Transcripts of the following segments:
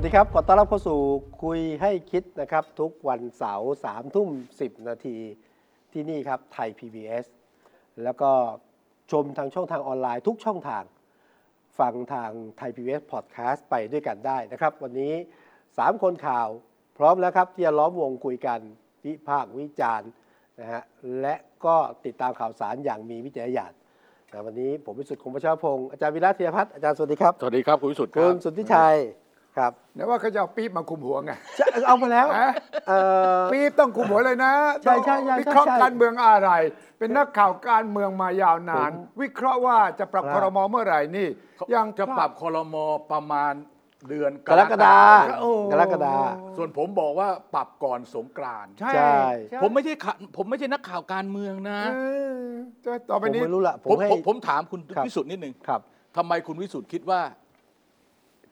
วัสดีครับ ขอต้อนรับเข้าสู่คุยให้คิดนะครับ ทุกวันเสาร์สามทุ่มสินาทีที่นี่ครับไทย PBS แล้วก็ชมทางช่องทางออนไลน์ทุกช่องทาง ฟังทางไทย PBS Podcast ไปด้วยกันได้นะครับ วันนี้ 3 คนข่าวพร้อมแล้วครับ ที่จะล้อมวงคุยกันวิพากษ์วิจารณ์นะฮะและก็ติดตามข่าวสารอย่างมีวิจารณญาณนะวันนี้ผมวิสุทธิ์คงประชาพงศ์อาจารย์วิระเทียพัฒน์อาจารย์สวัสดีครับ สวัสดีครับ คุณวิสุทธิ์คคุรัณบสุทธิชัย ครับไหนว่าเขาจะเอาปี๊บมาคุมหัวไง จะเอามาแล้วฮะเอ่อปี๊บต้องคุมหัวเลยนะใช่ใช่ใช่วิเคราะห์ใช่การเมืองอะไร เป็นนักข่าวการเมืองมายาวนานผมวิเคราะห์ว่าจะปรับอ่าครมเมื่อไหร่นี่ ยังจะปรับคอรมอประมาณเดือนกรกฎาโอ้ กรกฎาส่วนผมบอกว่าปรับก่อนสงกรานต์ใช่ใช่ ผมไม่ใช่ข่าผมไม่ใช่นักข่าวการเมืองนะ เออจะต่อผไปมนี้ ไม่รู้ละผผมมให้ผมผมถามคุณครับวิสุทธิ์นิดนึงครับ ทำไมคุณวิสุทธิ์คิดว่า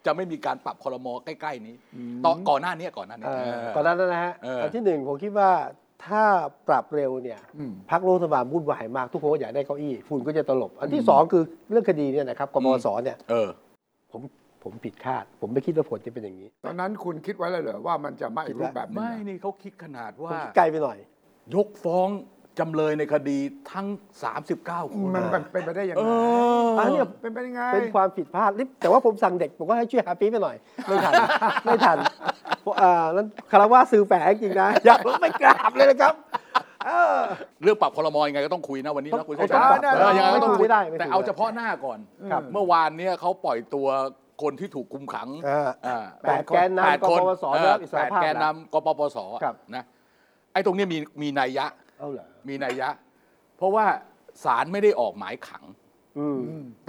จะไม่มีการปรับคอรมอใกล้ ๆ นี้ต่อก่อนหน้านี้ก่อนหน้านี้เอ่อเออก่อนหนานั้นนะฮะเอออัอันที่หนึ่งผมคิดว่าถ้าปรับเร็วเนี่ยอืมพักรัฐบาลวุ่นวายมากทุกคนก็อยากได้เก้าอี้ฝุ่นก็จะตลบ อันที่สองคือเรื่องคดีเนี่ยนะครับกมสเนี่ยเออผมผมผิดคาด ผมไม่คิดว่าผลจะเป็นอย่างนี้ ตอนนั้นคุณคิดไว้แล้วเหรอว่ามันจะไม่คิดรูว่าปแบบนี้ไม่นี่เขาคิดขนาดผมว่าคิดไกลไปหน่อย ยกฟ้อง จำเลยในคดีทั้ง 39 คนมันมันเป็นไปได้ยังเอไงออันนี้เป็นไปยังไงเป็นความผิดพลาดนิดแต่ว่าผมสั่งเด็กผมก็ให้ช่วยหาปี๊บไปหน่อย ไม่ทันไม่ทันเพราะอ่านั้นคารวะสื่อแฝงจริงนะอยากไม่กราบเลยนะครับเออเรื่องปรับคอรมอยังไงก็ต้องคุยนะวันนี้นะคุยต้กัองนปรับเออยังไงก็ต้องคุยไม่ได้ไม่ได้แต่เอาเฉพาะหน้าก่อนครับเมื่อวานเนี่ยเขาปล่อยตัวคนที่ถูกคุมขังเอออ่าแปดแกนนำแปดคนกปปสเอได้อรับอิสรแปดภาพแกนแล้วนำกปปสครับนะไอ้ตรงเนี้ยมีมีนัยยะ เอาเหรอมีนัยยะ เพราะว่าศาลไม่ได้ออกหมายขัง อืม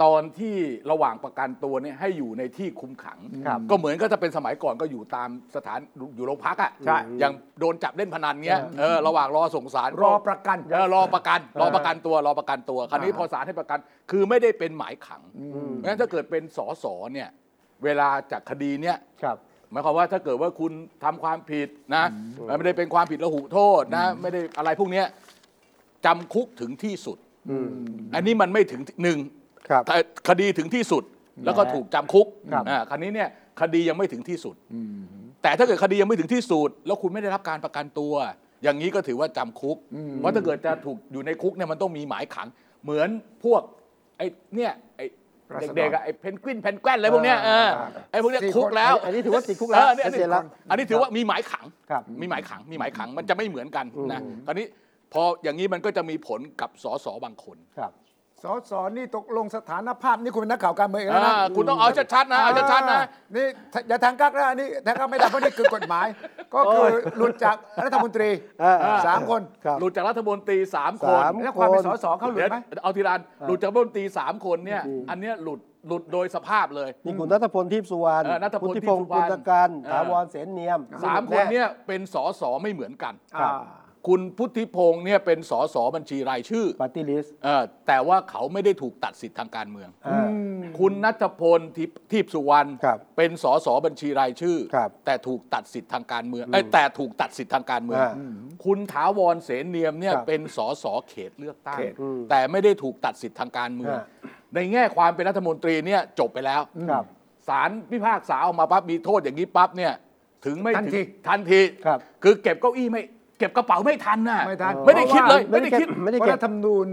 ตอนที่ระหว่างประกันตัวเนี่ยให้อยู่ในที่คุมขัง ครับก็เหมือนก็จะเป็นสมัยก่อนก็อยู่ตามสถานอยู่โรงพักอะใช่ อย่างโดนจับเล่นพนันเงี้ยเออระหว่างรอส่งสาร รอประกัน เออรอประกันรอประกันตัวรอประกันตัวคราวนี้อ่าพอศาลให้ประกัน คือไม่ได้เป็นหมายขังมเพราะฉะนั้นถ้าเกิดเป็นสอสอเนี่ย เวลาจากคดีเนี่ยครับ หมายความว่าถ้าเกิดว่าคุณทำความผิดนะไม่ได้เป็นความผิดระหุโทษนะไม่ได้อะไรพวกเนี้ยจำคุกถึงที่สุดอืมอันนี้มันไม่ถึงหนึ่งครับแต่คดีถึงที่สุดแล้วก็ถูกจำคุกครับอ่าคราวนี้เนี่ยคดียังไม่ถึงที่สุด แต่ถ้าเกิดคดียังไม่ถึงที่สุด แล้วคุณไม่ได้รับการประกันตัว อย่างนี้ก็ถือว่าจำคุก เพราะถ้าเกิดจะถูกอยู่ในคุกเนี่ยมันต้องมีหมายขัง เหมือนพวกไอ้เนี่ยไอ้ราษฎร เด็กๆอะไอ้เพนกวินเพนแกวนอะไรพวกเนี้ยเออไอ้พวกเนี้ยสี่คนคุกแล้ว อันนี้ถือว่าติดคุกเอแล้วอเนี่ยอันชัดเจนี้นแล้วอันนี้ถือว่ามีหมายขังครับมีหมายขังมีหมายขังมันจะไม่เหมือนกันนะอืมคราวนี้พออย่างนี้มันก็จะมีผลกับสสบางคนครับ สอสอนี่ตกลงสถานภาพนี่คุณเป็นนักข่าวการเมืองอีกแล้วนะอ่าคุณต้องเอาชัดๆนะเอาชัดๆนะ นี่อย่าทางกักนะอันนี่ทางกักไม่ได้เพราะนี่คือกฎหมาย ก็คือหลุดจากรัฐมนตรีเออสามคน ครับ หลุดจากรัฐมนตรีสามคน สาม แล้วความเป็นสอสอเขาหลุดเดี๋ยวไหม เอาทีละอันหลุดจากรัฐมนตรีสามคนเนี่ยอืมอันเนี้ยหลุดหลุดโดยสภาพเลย มีคุณนัทพลทิพย์สุวรรณเออนัทพลคุณทิพงศ์ทิพย์สุวรปุรณณการเออ ถาวรเสนเนียมสามคนเนี่ยเป็นสสไม่เหมือนกันครับอ่า คุณพุทธิพงศ์เนี่ยเป็นสสบัญชีรายชื่อ ปาร์ตี้ลิสต์ เออแต่ว่าเขาไม่ได้ถูกตัดสิทธิ์ทางการเมืองอ่าคุณนัทพลทิพทิพย์สุวรรณครับเป็นสสบัญชีรายชื่อ ครับแต่ถูกตัดสิทธิ์ทางการเมืองเอ้ยแต่ถูกตัดสิทธิ์ทางการเมือง อ่าคุณถาวรเสนเนียมเนี่ยครับเป็นสสเขตเลือกตั้งเขตอืมแต่ไม่ได้ถูกตัดสิทธิ์ทางการเมือง อ่าในแง่ความเป็นรัฐมนตรีเนี่ยจบไปแล้วครับ ศาลพิพากษาออกมาปั๊บมีโทษอย่างนี้ปั๊บเนี่ยถึงไม่ทันที ถึงทันที ครับ คือเก็บเก้าอี้ไม่ เก็บกระเป๋าไม่ทันน่ะไม่ทัน ไม่ได้คิดเลยไม่ไม่ได้ได้เก็คิบดไม่ได้เพราะเก็บ รัฐธรรมนูญ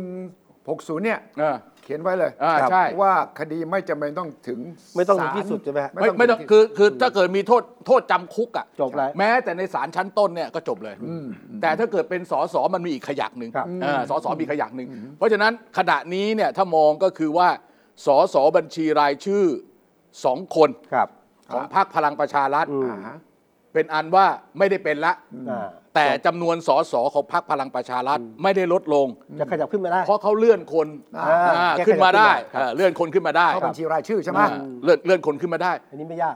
60 เนี่ย เออ เขียนไว้เลยอ่าครับใช่ ว่าคดีไม่จำเป็นต้องถึงไม่ต้องถึงศาลที่สุดใช่ไหมฮะ ไม่ไม่ต้องคือคือถ้าเกิดมีโทษโทษจำคุกอะจบเลยแม้แต่ในศาลชั้นต้นเนี่ยก็จบเลย แต่ถ้าเกิดเป็นสสมันมีอีกขยักหนึ่งครับเออสสมีขยักหนึ่งเพราะฉะนั้นขณะนี้เนี่ยถ้ามองก็คือว่าสสบัญชีรายชื่อสองคนครับ ของพรรคพลังประชารัฐอืมอ่าฮะ เป็นอันว่าไม่ได้เป็นละ อ่าแต่จำนวนสสของพรรคพลังประชารัฐไม่ได้ลดลง จะขยับขึ้นมาได้ เพราะเขาเลื่อนคนอ่าอ่าแก้ขึ้นมาได้ขยับขึ้นมาครับ เออเลื่อนคนขึ้นมาได้เข้าบัญชีรายชื่อใช่ไหมอ่าเลื่อนเลื่อนคนขึ้นมาได้ อันนี้ไม่ยาก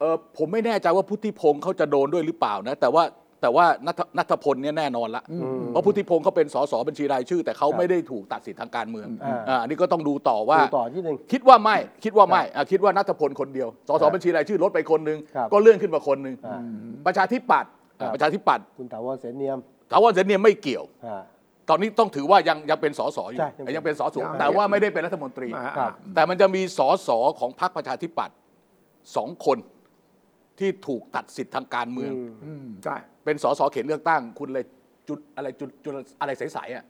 เออผมไม่แน่ใจว่าพุทธิพงศ์เขาจะโดนด้วยหรือเปล่านะ แต่ว่า แต่ว่านัทนัทพลเนี่ยแน่นอนละ เพราะพุทธิพงศ์เขาเป็นสสบัญชีรายชื่อ แต่เขาไม่ได้ถูกตัดสิทธิ์ทางการเมืองอ่าอ่าอันนี้ก็ต้องดูต่อว่าดูต่อที่หนึ่งคิดว่าไม่คิดว่าไม่อะคิดว่านัทพลคนเดียวสสบัญชีรายชื่อลดไปคนหนึ่งครับก็เลื่อนขึ้นมาคนหนึ่งอ่าประชาธิปัตย์อะครับประชาธิปัตย์คุณถาวรเสนเนียมถาวรเสนเนี่ยไม่เกี่ยวอ่าตอนนี้ต้องถือว่ายังยังเป็นสสอยู่ใช่ยังเป็นยังเป็นสสยังแต่ว่าไม่ได้เป็นรัฐมนตรีอ่าครับแต่มันจะมีสสของพรรคประชาธิปัตย์สองคนที่ถูกตัดสิทธิ์ทางการเมืองอืมใช่เป็นสสเขตเลือกตั้ง คุณเลยจุดอะไรจุดจุดอะไรใสๆอะ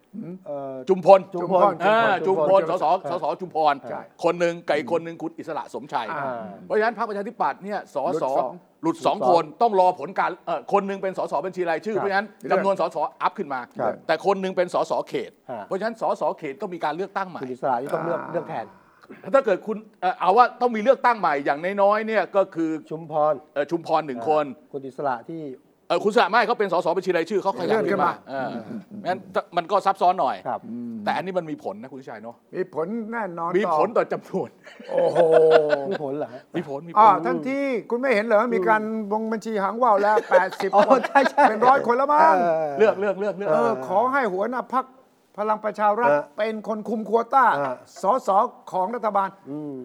เอ่อ จุมพลจุมพลอ่าจุมพลสสครับสสจุมพร ใช่คนหนึ่งไก่คนหนึ่งคุณอิสระสมชัย อ่าเพราะฉะนั้นพรรคประชาธิปัตย์เนี่ยสหลุดสสองหลุดสองหลุดสองคนต้องรอผลการเออคนหนึ่งเป็นสสบัญชีรายชื่อครับเพราะฉะนั้นจำนวนสสอัพขึ้นมา ครับแต่คนหนึ่งเป็นสสเขต ฮะ เพราะฉะนั้นสสเขตต้องมีการเลือกตั้งใหม่ คุณอิสระที่ต้องเลือกเลือกแทนถ้าเกิดคุณเอ่อเอาว่าต้องมีเลือกตั้งใหม่อย่างน้อยๆเนี่ยก็คือชุมพรเอ่อชุมพรหนึ่งคน คุณอิสระที่ เออคุณสระไม่เขาเป็นสสบัญชีรายชื่อเขาขยับเลื่อนขึ้ขึ้นนมามาเอองั้นมันก็ซับซ้อนหน่อย ครับ แต่อันนี้มันมีผลนะคุณชัยเนาะมีผลแน่นอนมีต่อผลต่อจำนวน โอ้โหมีผลเหรอฮะมีผลมีผอ่าลทันทีคุณไม่เห็นเหรอมีการวงบัญชีหางว่าวแล้ว 80อ๋อคน ใช่ใช่เป็นร้อยคนแล้วมั้งเลือกเลือกเลือกเลือก เออขอให้หัวหน้าพักพลังประชารัฐ เออเป็นคนคุมโควต้าเออ สสของรัฐบาล อืม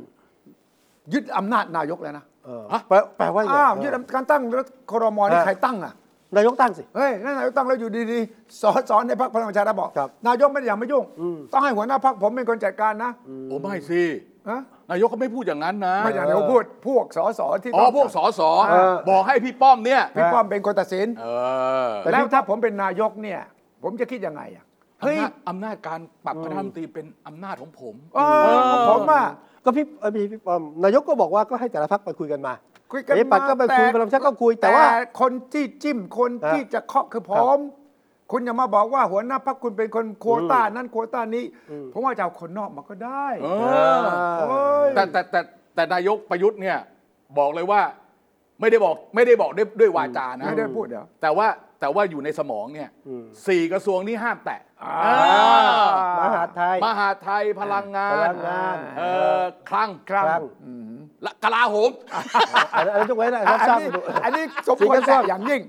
ยึดอำนาจนายกแล้วนะ เออแปลแปลว่าไงอ้าวยึดอำการตั้งรัฐครมนี่เออใครตั้งอะ นายกตั้งสิ เฮ้ยนั่นนายกตั้งแล้วอยู่ดีๆสสในพรรคพลังประชารัฐบอก ครับนายกไม่ได้อย่ามายุ่ง อืม ต้องให้หัวหน้าพรรคผมเป็นคนจัดการนะโอ้ไม่สิฮะนายกเขาไม่พูดอย่างนั้นนะไม่อย่างที่เขาพูดพวกสสที่อ๋อต้องพวกสสเออ บอกให้พี่ป้อมเนี่ยพี่ป้อมเป็นคนตัดสิน เออแต่แล้วถ้าผมเป็นนายกเนี่ย ผมจะคิดยังไงอะเฮ้ยอำนาจอำนาจการปรับคณะรัฐมนตรีเป็นอำนาจของผม เออผมอะ ก็พี่เอ้ยพี่พี่ป้อมนายกก็บอกว่าก็ให้แต่ละพักไปคุยกันมาคุยกันเอ๊ะปัดก็ไปคุยพลังประชาก็คุยแต่ว่า คนที่จิ้มคนฮะที่จะเคาะคือผมคุณอย่ามาบอกว่าหัวหน้าพรรคคุณเป็นคนโควต้านั้นโควต้านี้ผมว่าจะเอาคนนอกมาก็ได้เออโอ้ยแต่แต่แต่แต่นายกประยุทธ์เนี่ยบอกเลยว่า ไม่ได้บอกไม่ได้บอกด้วยด้วยวาจานะ ไม่ได้พูดเหรอแต่ว่า แต่ว่าอยู่ในสมองเนี่ยอืมสี่กระทรวงนี้ห้ามแตะอ่ามหาดไทยมหาดไทยพลังงาพนลังงานเอ่อคลังครั้งครั้งและกลาโหมอันนั้นอันนั้นยกไว้นะคอัรับนทราบนี้ดูอันนี้สมควรสี่กระทรวงแตะอย่างยิ่ง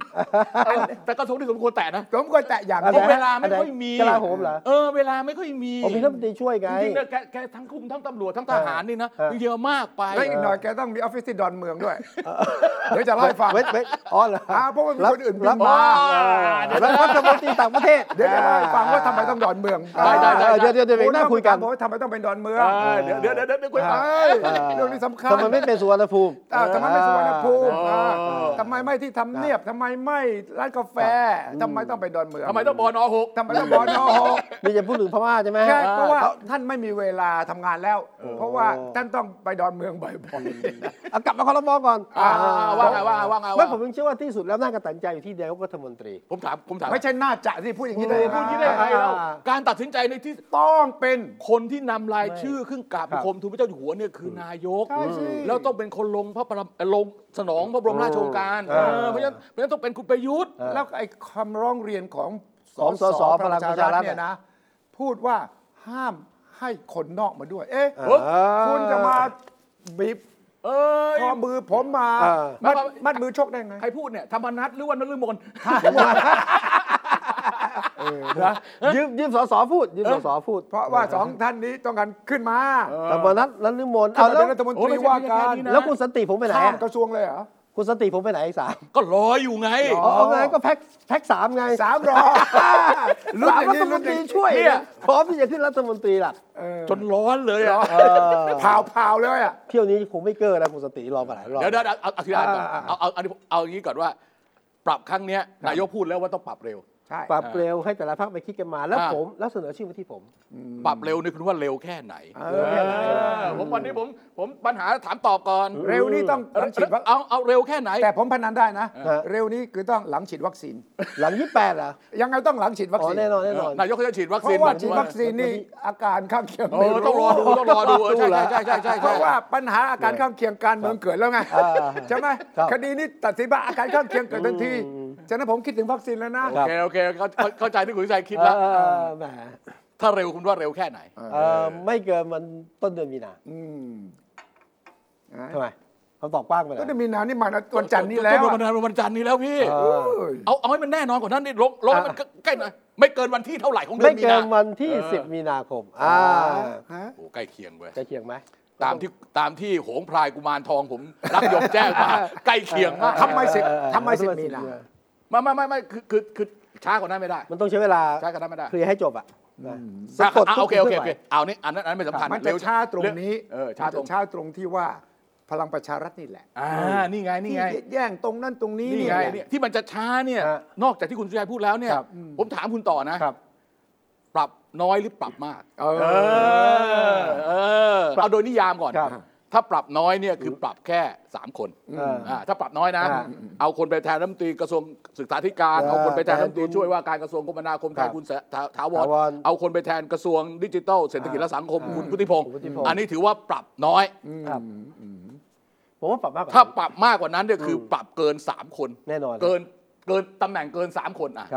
เออแต่กระทรวงที่สมควรแตะนะสมควรแตะอย่างอันเพไหนราะเวลาไม่ค่อยมีกลาโหมเหรอเออเวลาไม่ค่อยมีผมมีรัฐมนตรีช่วยไงจริงๆเนี่ยแกแกทั้งคุมทั้งตำรวจทั้งทหารนี่นะเออเยอะมากไปแล้วอีกหน่อยแกต้องมีออฟฟิศที่ดอนเมืองด้วยเดี๋ยวจะเล่าให้ฟังเว้ยเว้ยอ๋อเหรออ่าเพราะว่ามีคนอื่นบินรับมารับรัฐมนตรีต่างประเทศเดี๋ยวจะเล่าให้ฟังว่าทำไมต้องดอนเมืองได้ได้ได้เออเดี๋ยวเดี๋ยวเดี๋ยวเบรกหน้าคุยกันเพราะว่าทำไมต้องเป็นดอนเมืองเออเดี๋ยวเดี๋ยวเดี๋ยวเดี๋ยวคุยเอ้ยเรื่องนี้สำคัญทำไมไม่เป็นสุวรรณภูมิอ่าทำไมไม่สุวรรณภูมิเอออ่าทำไมไม่ที่ทำเนียบทำไมไม่ร้านกาแฟทำไมต้องไปดอนเมืองทำไมต้องบอนอหกทำไมต้องบอนอหกนี่จะพูดถึงพม่าใช่ไหมใช่เพราะว่าท่านไม่มีเวลาทำงานแล้ว เพราะว่าโอ้ท่านต้องไปดอนเมืองบ่อยเอากลับมาคอรมอก่อนอ่าว่าไงว่าไงว่าไงไม่ว่าผมยังเชื่อว่าที่สุดแล้วน่าจะตัดสินใจอยู่ที่นายกรัฐมนตรี ผมถามผมถามๆไม่ใช่น่าจะที่พูดอย่างนี้ได้พูยังดอย่างนี้ไงได้ไงแล้วอ่าการตัดสินใจในที่ต้องเป็นคนที่นำรายไม่ชื่อขึ้นกราบครับบังคมทูลพระเจ้าอยู่หัวเนี่ยคือนายกใช่สิแล้วต้องเป็นคนลงพระประเอ่อลงสนองพระบรมราชโองการอ่าเออเพราะฉะนั้นเพราะฉะนั้นต้องเป็นคุณประยุทธ์อ่าแล้วไอ้คำร้องเรียนของของสสพลังประชารัฐเนี่ยนะ พูดว่าห้ามให้คนนอกมาด้วย เอ๊ะอ่าคุณจะมาบีบ เอ้ยคอมือผมมาอ่ามัดมัดมือชกได้ไง ใครพูดเนี่ยธรรมนัทหรือว่านฤมลนะยืมยืมสสพูดยืมสสพูดเพราะว่าสองท่านนี้ต้องการขึ้นมาแต่วันนั้นนั้นนิมนต์ขึ้เอานมาแล้วเป็นรัฐมนตโอ้รีไม่ใช่ว่าไม่ใช่การแค่นี้นะแล้วคุณสันติผมไปไหนข้ามอะกระทรวงเลยเหรอ คุณสันติผมไปไหนอีกสามก็รออยู่ไง อ๋อไงก็แพ็คแพ็คสามไงสามรอรุ่นสามอย่างรันี้ฐมรุ่นนตอรีย่างนี้ช่วยเนี่ย พร้อมที่จะขึ้นรัฐมนตรีหลักเออจนร้อนเลยอะเออพาวพาวๆเลยอะ เที่ยวนี้คงไม่เกินนะคุณสันติรอมาหลายรอบ เดี๋ยวเดี๋ยวเอาเอาทีละอันก่อนอ่าอ่า เอาเอาเอาเอาอย่างนี้ก่อนว่า ปรับครั้งเนี้ยนายกพูดแล้วว่าต้องปรับเร็ว ใช่ ปรับเร็วให้แต่ละพักไปคิดกันมา แล้วอ่า ผมแล้วเสนอชื่อมาที่ผมปรับเร็วนี่คุณว่าเร็วแค่ไหนเร็วแค่ไหนเออผมวันนี้ผมผมปัญหาถามตอบก่อนเร็วนี่ต้องหลังฉีดวัคเอาเอาเร็วแค่ไหน แต่ผมพนันได้นะฮะเร็วนี้คือต้องหลังฉีดวัคซีน หลังยี่แปดอะยังไงต้องหลังฉีดวัคอ๋อซีนแน่นอนแน่นอน นายกเขาจะฉีดวัคเพซีนราะว่ามันฉีดวัคซีนนี่อาการข้างเคียงเอไม่อต้องรอดูต้องรอดูเออใช่ใช่ใช่ใช่ใช่เพราะว่าปัญหาอาการข้างเคียงการเมืองเกิดแล้วไงอ่าใช่ไหมครับ คดีนี้ตัดสินว่าอาการข้างเคียงเกิดทันที ฉะนั้นผมคิดถึงวัคซีนแล้วนะ โอเคโอเคเข้าเข้าเข้าใจที่คุณวิชัยคิดเอแล้วอเออแหมถ้าเร็วคุณว่าเร็วแค่ไหน เออไม่เกินมันต้นเดือนมีนาอืมทำไมคำตอบกว้างไปเลก็ยได้มีนานี่มาวันจันทร์นี้แล้วก็อะวันจันทร์วันจันทร์นี้แล้วพี่ เออ เอ้ยเอาเอาให้มันแน่นอนกว่านั้นนี่ลงลงให้มันใกล้หน่อยไม่เกินวันที่เท่าไหร่ของเดือไม่นมีเกินานวันที่เออ10 มีนาคม อ่าฮะ โอ้ใกล้เคียงเว้ยใกล้เคียงไหม ตามที่ตามที่โหงพลายกุมารทองผมรับยมแจ้งมา ใกล้เคียงมาก ทำไมสิบเออเออทำไมสิบมีนา ไม่ไม่ไม่ไม่คือคือคือช้ากว่านั้นไม่ได้ มันต้องใช้เวลาช้ากว่านั้นไม่ได้เคลียร์ให้จบอะนะอะสะกดอะทุโอกเคโอเครื่โองไหเควเอานี่อันนั้นอันนั้นไม่สำคัญมันจะเร็ว ช้าตรงนี้เออช้าตรง มันจะช้าตรงที่ว่าพลังประชารัฐนี่แหละอ่านี่ไงนี่ไง ที่แย่งตรงนั้นตรงนี้นี่นี่ไงแหละ เนี่ยที่มันจะช้าเนี่ยฮะนอกจากที่คุณสุชัยพูดแล้วเนี่ย ครับผมถามคุณต่อนะ ครับ ปรับน้อยหรือปรับมาก เออ เออ เออ เอาโดยนิยามก่อน ครับ ถ้าปรับน้อยเนี่ยคือปรับแค่สามคนเอออ่าถ้าปรับน้อยนะอ่าเอาคนไปแทนรัฐมนตรีกระทรวงศึกษาธิการ เออเอาคนไปแทนรัฐมนตรีแทนคุณช่วยว่าการกระทรวงคมนาคมแทครันบคุณเสถาถาวรถาวรเอาคนไปแทนกระทรวงดิจิทัลเศรษฐกิจและสังคมอ่าคุณพุทธิพงศ์คุณพุทธิพงศ์อันนี้ถือว่าปรับน้อยครับผมว่าปรับมากกว่าถ้าปรับมากกว่านั้นเนี่ยคือปรับเกินสามคนแน่นอนเกินเกินตำแหน่งเกินสามคนอะ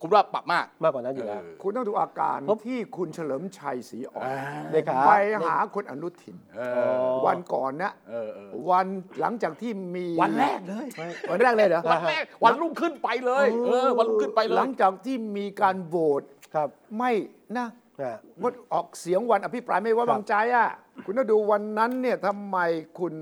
ครับคุณว่าปรับมาก มากกว่านั้นอยู่แล้วเออคุณต้องดูอาการเพราะที่คุณเฉลิมชัยศรีอ่อนเลขาไปหาคุณอนุทินเออ๋ออวันก่อนนะเออเออวันหลังจากที่มีวันแรกเลย วันแรกเลยเหรอวันแรกวันรุ่งขึ้นไปเลยเออวันรุ่งขึ้นไปเลหลัยงจากที่มีการโหวตครับไม่นะนะงดออกเสียงวันอภิปรายไม่ไว้วางใจอะคุณต้องดูวันนั้นเนี่ยทำไมคุณ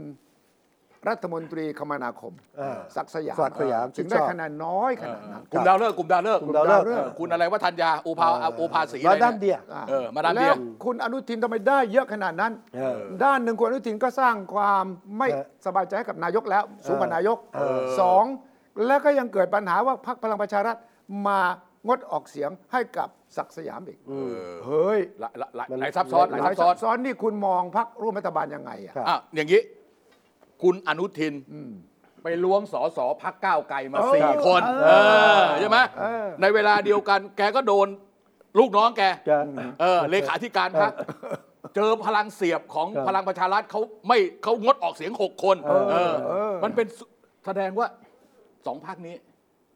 รัฐมนตรีคมนาคมอ่าศักดิ์สยามศักดิ์สยามถึงได้ชิดชอบคะแนนน้อยขนาดนั้นกลุ่มดาวเลิกษ์กลุ่มดาวเลิกษ์กลุ่มดาวฤกษ์เออคุณอะไรว่าธัญญาโอภาโอภาสีร้อะอยไรด้านเนี่ยเดียวอะเออมาดามเดีแล้ยวคุณอนุทินทำไมได้เยอะขนาดนั้นเออด้านหนึ่งคุณอนุทินก็สร้างความไม่เออสบายใจให้กับนายกแล้วสูงกว่านายกเออสองแล้วก็ยังเกิดปัญหาว่าพรรคพลังประชารัฐมางดออกเสียงให้กับศักดิ์สยามอีกเออเฮ้ยหลายหลายหลายมันหลายซับซ้อนหหลาลายยซับซ้อนซ้อนนี่คุณมองพรรคร่วมรัฐบาลยังไงอะครับอะอย่างนี้ คุณอนุทินไปล้วงสอสอพักก้าวไกลมาเออสี่ครับคนเอเอออใช่ไหมเออในเวลาเดียวกัน แกก็โดนลูกน้องแกจะเออเลขาธิการพรรคเจอพลังเสียบของครับพลังประชารัฐเขาไม่เขางดออกเสียงหกคนเออเออเออมันเป็นสุแสดงว่าสองพรรคนี้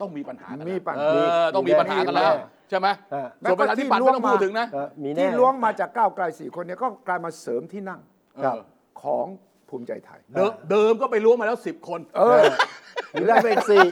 ต้องมีปัญหากันมีปัญเอหาอต้องมีปัญหากันแล้วมีแน่ใช่ไหมฮะส่วนประชาธิปัตย์ไม่ต้องพูดถึงนะเออมีแน่ที่ล้วงมาจากก้าวไกลสี่คนเนี่ยก็กลายมาเสริมที่นั่งครับของ ภูมิใจไทย เดิมเดิมก็ไปล้วงมาแล้วสิบคน เออมีได้ไปอีกสี่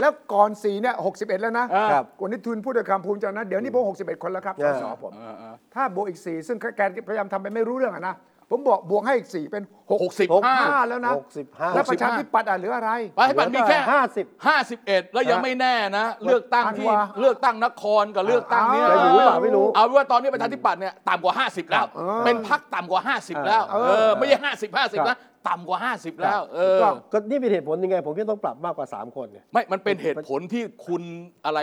แล้วก่อนสี่เนี่ยหกสิบเอ็ดแล้วนะครับก่อนนี้ทุนพูดด้วยคำภูมิใจนะ เดี๋ยวนี้ผมหกสิบเอ็ดคนแล้วครับเอสอสผมเออเออถ้าบวกอีกสี่ซึ่งแกพยายามทำไปไม่รู้เรื่องอะนะ ผมบอกบวกให้อีกสี่เป็นหกหกสิบหกห้าห้าแล้วนะหกสิบห้าแล้วประชาธิปัตย์อะเหลืออะไรไปให้ปัตย์มีแค่ห้าสิบห้าสิบเอ็ดแล้วยังไม่แน่นะ เลือกตั้งที่อันวาเลือกตั้งนครกับเลือกตั้งเนี่ยจะอยู่หรือเปล่าไม่รู้เอาเป็นว่าตอนนี้ประชาธิปัตย์เนี่ยต่ำกว่า50แล้วเออเป็นพักต่ำกว่า50แล้วเออเออไม่ใช่50ครั50บนะต่ำกว่า 50 แล้ว เออถูกต้องก็นี่เป็นเหตุผลยังไง ผมก็ต้องปรับมากกว่าสามคนไงไม่ มันเป็นเหตุผลที่คุณอะไร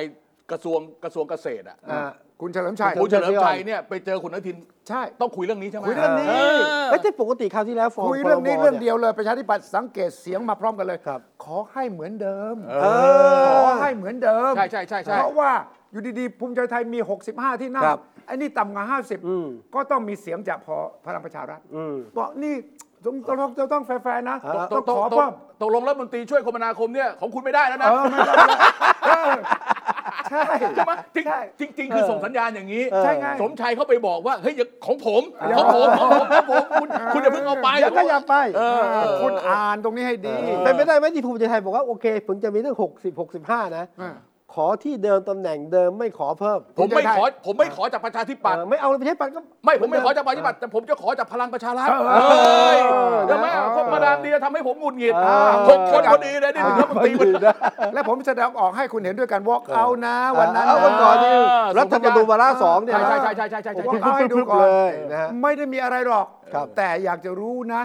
กระทรวงกระทรวงเกษตรอะอ่าคุณเฉลิมชัยคุณเฉลิมชัยเนี่ยไปเจอคุณอนุทินใช่ต้องคุยเรื่องนี้ใช่ไหมคุยเรื่องนี้เออเอ้ยแต่ปกติคราวที่แล้วฟอร์มคุยเรื่องนี้พเรื่องเดียวเลยประชาธิปัตย์สังเกตเสียงมาพร้อมกันเลยครับขอให้เหมือนเดิมเอขออให้เหมือนเดิมใช่ใช่ใช่ใช่เพราะว่าอยู่ดีๆภูมิใจไทยมี 65 ที่นั่งครับไอ้นี่ต่ำกว่าอืม50 ก็ต้องมีเสียงจากพอพลังประชารัฐอืมบอกนี่ต้องต้องต้องต้องแฟร์ๆนะอ่าตต้อกงตขกอตเพิ่กมตกลงรัฐมนตรีช่วยคมนาคมเนี่ยของคุณไม่ได้แล้วนะ เออไม่ได้นะเออใช่ใช่ไหมจริงใช่จริงจริงๆคือส่งสัญญาณอย่างนี้เออใช่ไง สมชัยเขาไปบอกว่าเฮ้ยอย่าของผมของผมของผมของผมคุณคุณอย่าเพิ่งเอาไปอย่าก็อย่าไปเออคุณอ่านตรงนี้ให้ดีเป็นไปได้ไหมที่ภูมิใจไทยบอกว่าโอเคผมจะมีเรื่อง60 65 นะ อ่าขอที่เดิมตำแหน่งเดิมไม่ขอเพิ่มผมไม่ขอผมไม่ขอจากประชาธิปัตย์เออไม่เอาประชาธิปัตย์ก็ไม่ผมไม่ขอจากประชาธิปัตย์แต่ผมจะขอจากพลังประชารัฐเออเฮ้ยเออใช่ไหมคนมาดามเดียทำให้ผมหงุดหงิดเออหกคนพอดีเลยนี่ถึงรัฐมนตรีดีนะและผมแสดงออกให้คุณเห็นด้วยกัน walk out นะวันนั้นเอาวันก่อนที่เออรัฐธรรมนูญวาระสองเนี่ยใช่นะใช่ใช่ใช่ใช่ใช่ผมใช่เอาให้ดูก่อนเลยนะฮะไม่ได้มีอะไรหรอกครับแต่อยากจะรู้นะ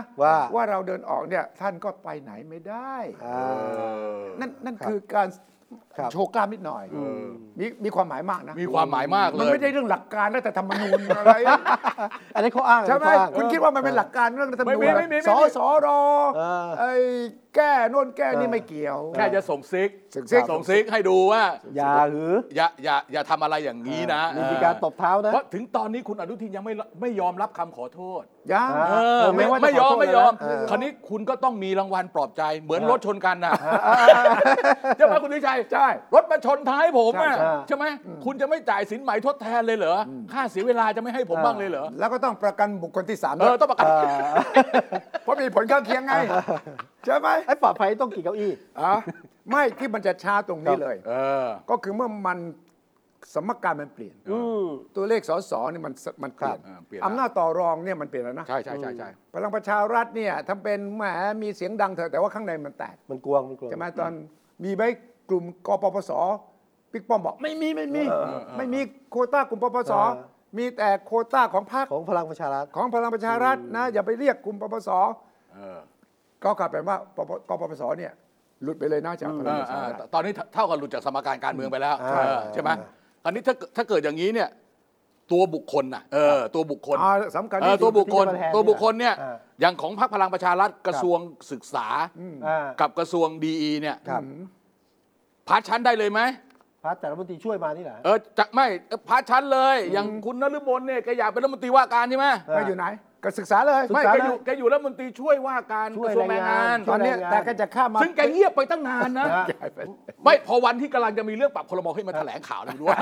ว่าเราเดินออกเนี่ยท่านก็ไปไหนไม่ได้อ่านั่นนั่นครับคือการ ครับ โชว์กล้ามนิดหน่อยมีมีความหมายมากนะมีความหมายมากเลมันย ไม่ได้เรื่องหลักการแล้วแต่ธรรมนูญอะไร อันนี้เขาอ้างใช่ไหมอันนี้เขาอ้าง คุณคิดว่ามันเป็นหลักการเรื่องรัฐธรรมนูญไม่ไม่ไม่ไม่สอสอรอเออไอ้แก้โน่นแก้นี่เออไม่เกี่ยว แค่จะส่งซิกส่งซิก ส่งซิกให้ดูว่า อย่าหืออย่าอย่าอย่าทำอะไรอย่างนี้นะนี่มีการตบเท้านะ เพราะถึงตอนนี้คุณอนุทินยังไม่ไม่ยอมรับคำขอโทษ ยังอ่าเออไม่ไม่ว่าจะไม่ยอมขอโทษไม่ยอมเลยนะคราวนี้คุณก็ต้องมีรางวัลปลอบใจเหมือนรถชนกันนะใช่ไหมคุณวิชัยใช่ช่รถมาชนท้ายผมอะใช่ใช่ไหมคุณจะไม่จ่ายสินไหมทดแทนเลยเหรออค่าเสียเวลาจะไม่ให้ผมบ้างเลยเหรอ แล้วก็ต้องประกันบุคคลที่สามเอด้วอยต้องประกันเอ่อเพราะมีผลข้างเคียงไง ใช่ไหมไอ้ปลอดภัยต้องกี่เก้าอี้ อะไม่ที่มันจะช้าตรงนี้เลย เออ ก็คือเมื่อมันสมการมันเปลี่ยนอืมตัวเลขสสนี่มันสมันเปลี่ยนครับอ่าเปลี่ยนอำนาจต่อรองเนี่ยมันเปลี่ยนแล้วนะใช่ใช่ใช่ใช่ พลังประชารัฐเนี่ยทำเป็นแหมมีเสียงดังเถอะแต่ว่าข้างในมันแตกมันกวงมันกวง ใช่ไหมตอนมีไหม กลุ่มกปปสบิ๊กป้อมบอกไม่มีไม่มีไม่มีโควต้ากลุ่มปปสมีแต่โควต้าของพรรคของพลังประชารัฐ ของพลังประชารัฐนะอย่าไปเรียกกลุ่มปปสเออก็กลายเป็นว่าปปกปปสเนี่ยหลุดไปเลยนะจากพเอลังอประชาเออรัฐ ตอนนี้เท่ากับหลุดจากสมการการเมืองไปแล้วอ่าเออใช่ไหมคราวนี้ถ้าถ้าเกิดอย่างนี้เนี่ย ตัวบุคคลน่ะเออตัวบุคคล อ่าสำคัญเออที่ตัวสุดบุคคลที่จะมาแทนตัวบุคคลเนี่ยอ่า อย่างของพรรคพลังประชารัฐกระทรวงศึกษา อ่า กับกระทรวงดีเนี่ยครับ พาชั้นได้เลยไหมพัฒแต่รัฐมนตรีช่วยมานี่แหละ เออจะไม่เออพาชั้นเลย อย่างคุณนฤมลเนี่ยแกอยากเป็นรัฐมนตรีว่าการใช่ไหมเออก็อยู่ไหน ก็ศึกษาเลยไม่ศึกษาแกเลยอยู่แกอยู่รัฐมนตรีช่วยว่าการช่กวยระทรวงแรงงานแรงงานตอนเนี้ยช่วยแรงงานแต่ก็จะข้ามมาซึ่งแกเงียบไปตั้งนานนะ นะ ไม่พอวันที่กำลังจะมีเรื่องปรับพลมให้มาแถลงข่าวเลยด้วย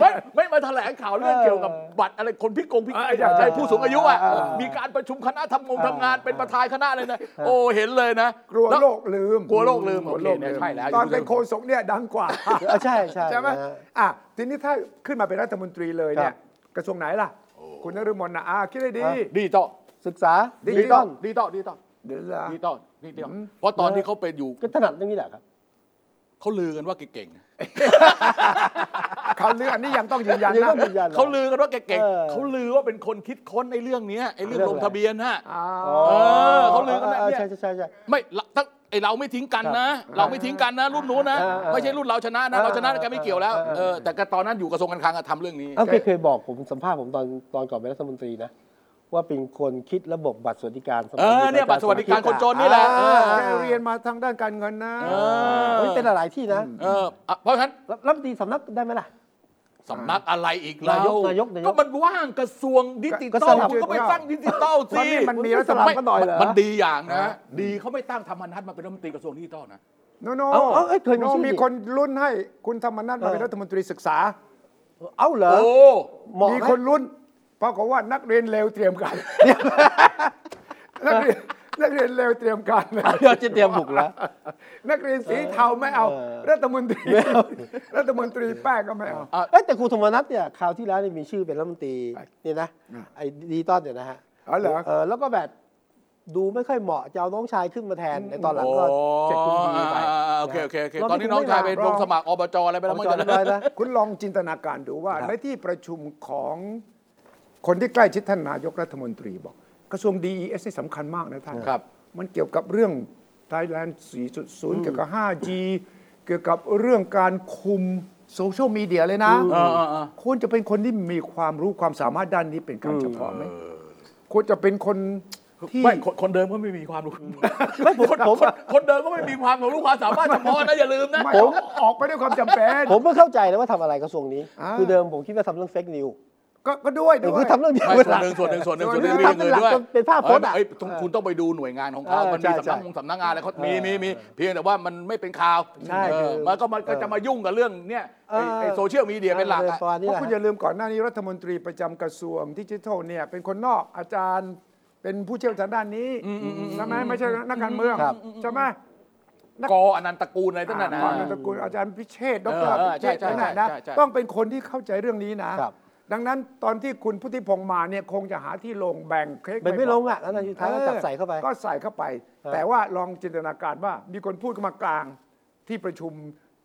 ไม่ไม่มาแถลงข่าวเรื่องเกี่ยวกับบัตรอะไรคนพิกงพิการใช่ผู้สูงอายุอะมีการประชุมคณะทำงงทำงานเป็นประธานคณะเลยนะโอ้เห็นเลยนะกลัวแโลกลืมกลัวโลกลืมกลัวโลกโอเคเนี่ยลืมใช่แล้วตอนเป็นโฆษกเนี่ยดังกว่า เออใช่ใช่ใช่ไหมนะฮะ อะทีนี้ถ้าขึ้นมาเป็นรัฐมนตรีเลยเนี่ครัยบ กระทรวงไหนล่ะ คุณนฤมลนะอะคิดได้ดีอะดีต่อศึกษาดิดิจิตอลดีต่อดีต่อเดี๋ยวละดีต่อดีต่อเพราะตอนที่เขาเป็นอยู่ก็ถนัดเรื่องนี้แหละครับเขาลือกันว่าแกเก่งเขาเรื่องอันนี้ยังต้องยืนยันยังนะต้องยืนยันเขาลือกันว่าแกเก่งเออเขาลือว่าเป็นคนคิดค้นในเรื่องเนี้ยไอ้เรื่องเรื่ลองงอะไรทะเบียนฮะอ่าเออเขาลือกันแบบเนี้ยใช่ใช่ใช่ใช่ไม่ละถ้า ไอเราไม่ทิ้งกันนะ เราไม่ทิ้งกันนะรุ่นนู้นนะเออเออไม่ใช่รุ่นเราชนะนะเออเราชนะแกไม่เกี่ยวแล้วเออเออเออแต่ก็ตอนนั้นอยู่กระทรวงการคลังอะทำเรื่องนี้เอ้าเคยเคยบอกผมสัมภาษณ์ผมตอนตอนก่อนเป็นรัฐมนตรีนะว่าเป็นคนคิดระบบบัตรสวัสดิการสมัเออเนี่ยบัตรสวัสดิการคนจนนี่แหละเออแกเรียนมาทางด้านการเงินนะเออเฮ้ยเป็นหลายๆที่นะเอออะเพราะฉะนั้นรัฐรัฐมนตรีสำนักได้ไหมล่ะ สำนักอะไรอีกเรานายกนายกนายก ก็มันว่างกระทรวงดิจิก็ตสอลัลบคุณก็ไปตั้งดิจิตอลตอนสินี้มันมีรัฐสบาลัลบกันหน่อยเหรอมันดีอย่างนะ ดีเขาไม่ตั้งธรรมนัฐมาเป็นรัฐมนตรีกระทรวงดิจิตอลนะโนโนเอาเอาเอ้ยเคยมีโนชื่อมีนี่คนรุ่นให้คุณธรรมนัฐมาเป็นเออรัฐมนตรีศึกษา เอ้าเหรอโอ้เหมาะมีไหมคนรุ่นเพราะเขาว่านักเรียนเลวเตรียมการนักเรียน นักเรียนเลวเตรียมการเลยเดี๋ยวจะเตรียมบุกแล้ว นักเรียนสีเทาไม่เอาเออรัฐมนตรี รัฐมนตรีแป้งก็ไม่เอาเอ้ยแต่ครูธรรมนัฐเนี่ยคราวที่แล้วนี่มีชื่อเป็นรัฐมนตรีนี่นะไอ้ดิจิตอลเนี่ยนะฮะอ๋อเหรอเออแล้วก็แบบดูไม่ค่อยเหมาะจะเอาน้องชายขึ้นมาแทนในตอนหลังก็เสร็จคุณดีไปอ่าโอเคโอเคโอเครบตอนนี้น้องชายไปไม่ลงสมัครอบจอะไรไปแล้วเอามั้งจอดเรียบร้อยนะคุณลองจินตนาการดูว่าครับในที่ประชุมของคนที่ใกล้ชิดท่านนายกรัฐมนตรีบอก กระทรวง DES นี่สำคัญมากนะท่านครับ มันเกี่ยวกับเรื่อง Thailand 4.0 เกี่ยวกับ 5G เกี่ยวกับเรื่องการคุมโซเชียลมีเดียเลยนะเออเออเออควรจะเป็นคนที่มีความรู้ความสามารถด้านนี้เป็นการเฉพาะไหมควรจะเป็นคนที่ไม่คนคนเดิมก็ไม่มีความรู้ไม่ผมคนผมคนคนเดิมก็ไม่มีความรู้ความสามารถเฉพาะนะอย่าลืมนะไม่ออกออกไปด้วยความจำเป็น ผมไม่เข้าใจเลยว่าทำอะไรกระทรวงนี้อ่าคือเดิมผมคิดว่าทำเรื่องเฟกนิว ก็ก็ด้วยด้วยคือทำเรื่องเดียวไม่เป็นส่หวนลักหนึ่งส่วนหนึ่งส่วนหนึ่งส่ส่ววนนหหนึ่นึ่งงมีอย่างอื่นด้วยเป็นภาพพจน์อะเอ้ยต้องคุณต้องไปดูหน่วยงานของเขาเออมันมีใช่สำนักใช่งงสำนักงานอะไรเขามีเออมีมีเพียงแต่ว่ามันไม่เป็นข่าวใช่เออคือมันก็มันก็จะมายุ่งกับเรื่องเนี้ยไอ้ไอ้เออโซเชียลมีเดียเป็นหลักอะประมาณเพนี้แหราะละ คุณอย่าลืมก่อนหน้านี้รัฐมนตรีประจำกระทรวงดิจิทัลเนี่ยเป็นคนนอกอาจารย์เป็นผู้เชี่ยวชาญด้านนี้ใช่ไหมไม่ใช่นักการเมืองครับ ใช่ไหมกออนันตกูลอะไรตั้งนั้นนะก่อนนามตระกูลอาจารย์พิเชษฐ์ดเอรอเออพิเชษฐ์ใช่ใช่นั่นนะใช่ใช่ ต้องเป็นคนที่เข้าใจเรื่องนี้นะครับ ดังนั้นตอนที่คุณพุทธิพงษ์มาเนี่ยคงจะหาที่ลงแบ่งเค้กเป็นไม่พลองอะแล้วในสุดท้ายก็จับใส่เข้าไป ก็ใส่เข้าไปครับแต่ว่าลองจินตนาการว่ามีคนพูดขึ้นมากลางที่ประชุม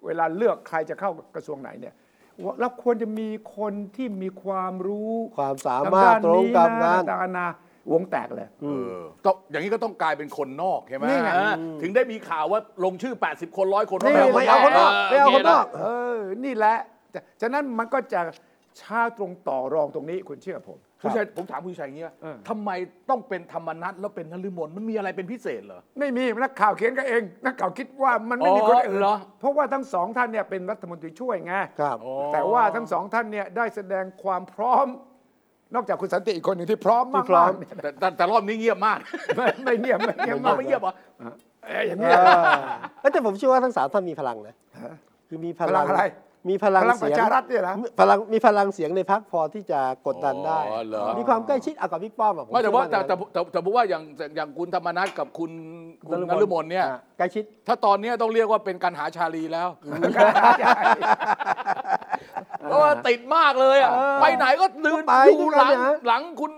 เวลาเลือกใครจะเข้ากระทรวงไหนเนี่ยว่าเราควรจะมีคนที่มีความรู้ความสามารถตรงกับงานต่างๆนาวงแตกเลยเออก็อย่างนี้ก็ต้องกลายเป็นคนนอกใช่ไหมนี่ไงเออถึงได้มีข่าวว่าลงชื่อ 80 คนร้อยคนนี่ว่ไม่เอาคนนอกไม่เอาคนนอกเออนี่แหละจะฉะนั้นมันก็จะ ช้าตรงต่อรองตรงนี้คุณเชื่อผมคุณชัยผมถามคุณชัยอย่างนี้ว่าเออทำไมต้องเป็นธรรมนัตแล้วเป็นนฤมลมันมีอะไรเป็นพิเศษเหรอไม่มีนักข่าวเขียนกันเอง นักข่าวคิดว่ามันไม่มีคนอื่นอ๋อเหรอเพราะว่าทั้งสองท่านเนี่ยเป็นรัฐมนตรีช่วยไงครับแต่ว่าทั้งสองท่านเนี่ยได้แสดงความพร้อม นอกจากคุณสันติอีกคนหนึ่งที่พร้อมมากที่พร้อมๆเนี่ยแต่แต่แต่รอบนี้เงียบมาก ไม่ไม่เงียบไม่เงียบเอามากไม่เงียบเหรอเอ้ยอย่างเอเงี้ยอเอ้ยแต่ผมเชื่อว่าทั้งสามท่านมีพลังนะฮะคือมีพพลัลังงอะไร มีพลังพลังปเสีระยงชารัฐเนี่ยนะ พลังมีพลังเสียงในพักพอที่จะกดดันได้ อ๋อเหรอ มีความใกล้ชิดเอากับพี่ป้อมอะผมไม่แต่ว่าแต่เชื่อแต่แต่แต่ผมว่าอย่างอย่างคุณธรรมนัฐกับคุณคุณนฤมลเนี่ย อะใกล้ชิด ถ้าตอนเนี้ยต้องเรียกว่าเป็นการหาชาลีแล้วเพราะว่าติดมากเลยอะเออไปไหนก็ลืนไปอยู่ด้วยหกัลันงนะหลังคุณ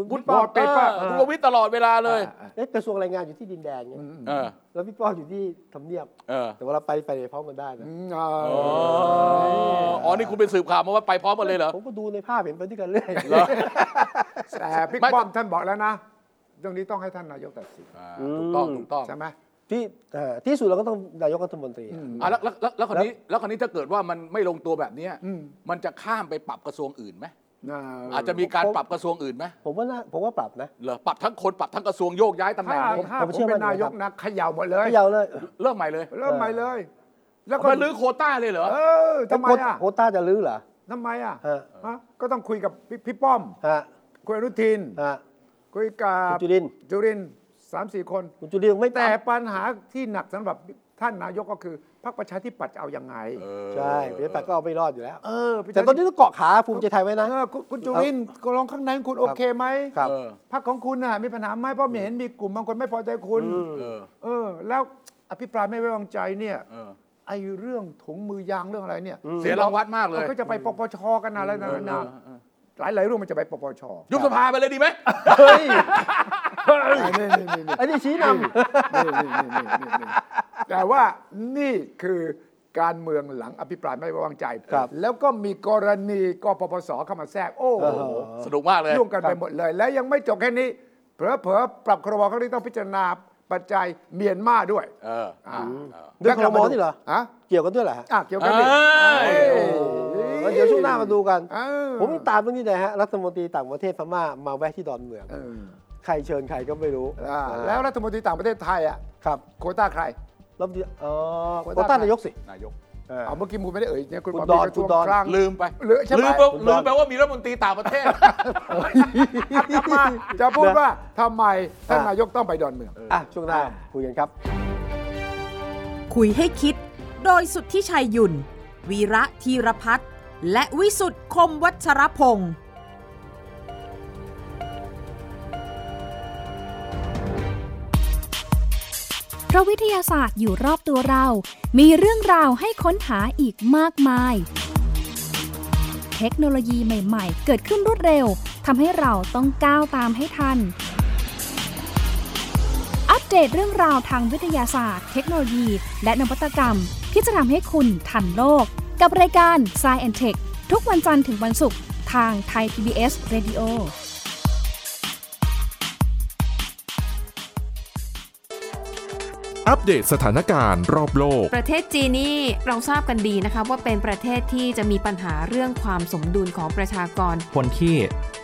คุณคุณพี่ป้อมเออเออคุณประวิตรตลอดเวลาเลยเอ๊ะกระทรวงแรงงานอยู่ที่ดินแดงเนี่ยเออ แล้วพี่ป้อมอยู่ที่ทำเนียบ เออ แต่ว่าเราไปไปพร้อมกันได้นะอืมอ่าอ๋ออ๋อ นี่คุณไปสืบข่าวมาว่าไปพร้อมกันเลยเหรอ ผมก็ดูในภาพเห็นไปด้วยกันเรื่อยเหรอแต่พี่ไม่ป้อมท่านบอกแล้วนะเรื่องนี้ต้องให้ท่านนายกตัดสินอ่าถูกต้องถูกต้องใช่ไหมที่เอ่อที่สุดเราก็ต้องนายกรัฐมนตรีอะแล้วแล้วแล้วแล้วคนนี้แล้วคนนี้ถ้าเกิดว่ามันไม่ลงตัวแบบเนี้ยอืมมันจะข้ามไปปรับกระทรวงอื่นไหมน่า อาจจะมีการปรับกระทรวงอื่นไหมผมว่าน่าผมว่าปรับนะเหรอปรับทั้งคนปรับทั้งกระทรวงโยกย้ายตำแหถ้าน่งถ้าผมผมเชื่อมั่เป็นนนายกนะครับนะเขย่าหมดเลยไม่ยาวเลย เริ่มใหม่เลย เริ่มใหม่เลย แล้วก็มาลื้อโควต้าเลยเหรอเออทำไมอะโควต้าจะลื้อเหรอทำไมอะฮะฮะก็ต้องคุยกับพี่พี่ป้อมฮะคุยอนุทินฮะคุยกับคุณจุรินทร์จุรินทร์สามสี่คนคุณจุลินทร์ไม่แต่แต่ปัญหาที่หนักสำหรับท่านนายกก็คือ พรรคประชาธิปัตย์จะเอายังไงเออใช่ประชาธิปัตย์ก็เอาไม่รอดอยู่แล้ว เออประชาแต่ตอนนี้ต้องเกาะขาภูมิใจไทยไว้นะ เออคุณคุณจุรินทร์ก็ลองข้างในคุณโอเคไหมครับเออ พรรคของคุณน่ะมีปัญหาไหมเพราะไม่เห็นมีกลุ่มบางคนไม่พอใจคุณอืมเออเออ แล้วอภิปรายไม่ไว้วางใจเนี่ยเออไอ้เรื่องถุงมือยางเรื่องอะไรเนี่ยเสียรางวัลมากเลย เขาจะไปปปชกันนะอะไรนะเออนะเออเออ หลายหลายๆเรื่องมันจะไปปปชยุบสภาไปเลยดีไหมเฮ้ยนี่นี่นี่นี่อันนี้ชี้นนี่นี่นี่นี่นี่แต่ว่านี่คือการเมืองหลังอภิปรายไม่ไว้วางใจ แล้วก็มีกรณีกปปสเข้ามาแทรก โอ้โหสนุกมากเลยยุ่งกันไปหมดเลย และยังไม่จบแค่นี้ เผลอๆปรับครมครั้งนี้ต้องพิจารณาปัจจัยเมียนมาด้วย เอออ่าำด้วยครมนี่เหรออะเกี่ยวกันด้วยเหรอฮะอะเกี่ยวกันดิ เอ้ยเอ้ยเออเดี๋ยวช่วงหน้ามาดูกันเออผมตามเรื่องนี้นะฮะรัฐมนตรีต่างประเทศพม่ามาแวะที่ดอนเมืองเออใครเชิญใครก็ไม่รู้อ่าแล้วรัฐมนตรีต่างประเทศไทยอะครับโควต้าใครรัฐมนตรีอ๋อโควโคต้าต้านายกสินายกเออเอาเมื่อกี้มูไม่ได้เอ่ยเนี่ยคุณคุณปดอนกระทรวงคุณดอนกลางลืมไปหรือใช่ไหมลืมไปคุณดอนลืมไปว่ามีรัฐมนตรีต่างประเทศจะมาจะพูดว่าทำไมท่านอะนายกต้องไปดอนเมืองอะช่วงหน้าคุยกันครับ คุยให้คิด โดยสุทธิชัยหยุ่นวีระธีรพัฒน์ และวิสุทธ์คมวัชรพงศ์เพราะวิทยาศาสตร์อยู่รอบตัวเรา มีเรื่องราวให้ค้นหาอีกมากมาย เทคโนโลยีใหม่ ๆ เกิดขึ้นรวดเร็ว ทำให้เราต้องก้าวตามให้ทัน อัปเดตเรื่องราวทางวิทยาศาสตร์ เทคโนโลยี และนวัตกรรมที่จะทำให้คุณทันโลก กับรายการ s c i e n Tech ทุกวันจันทร์ถึงวันศุกร์ทางไทย PBS Radio อัปเดตสถานการณ์รอบโลก ประเทศจีนนี่เราทราบกันดีนะคะว่าเป็นประเทศที่จะมีปัญหาเรื่องความสมดุลของประชากร คนที่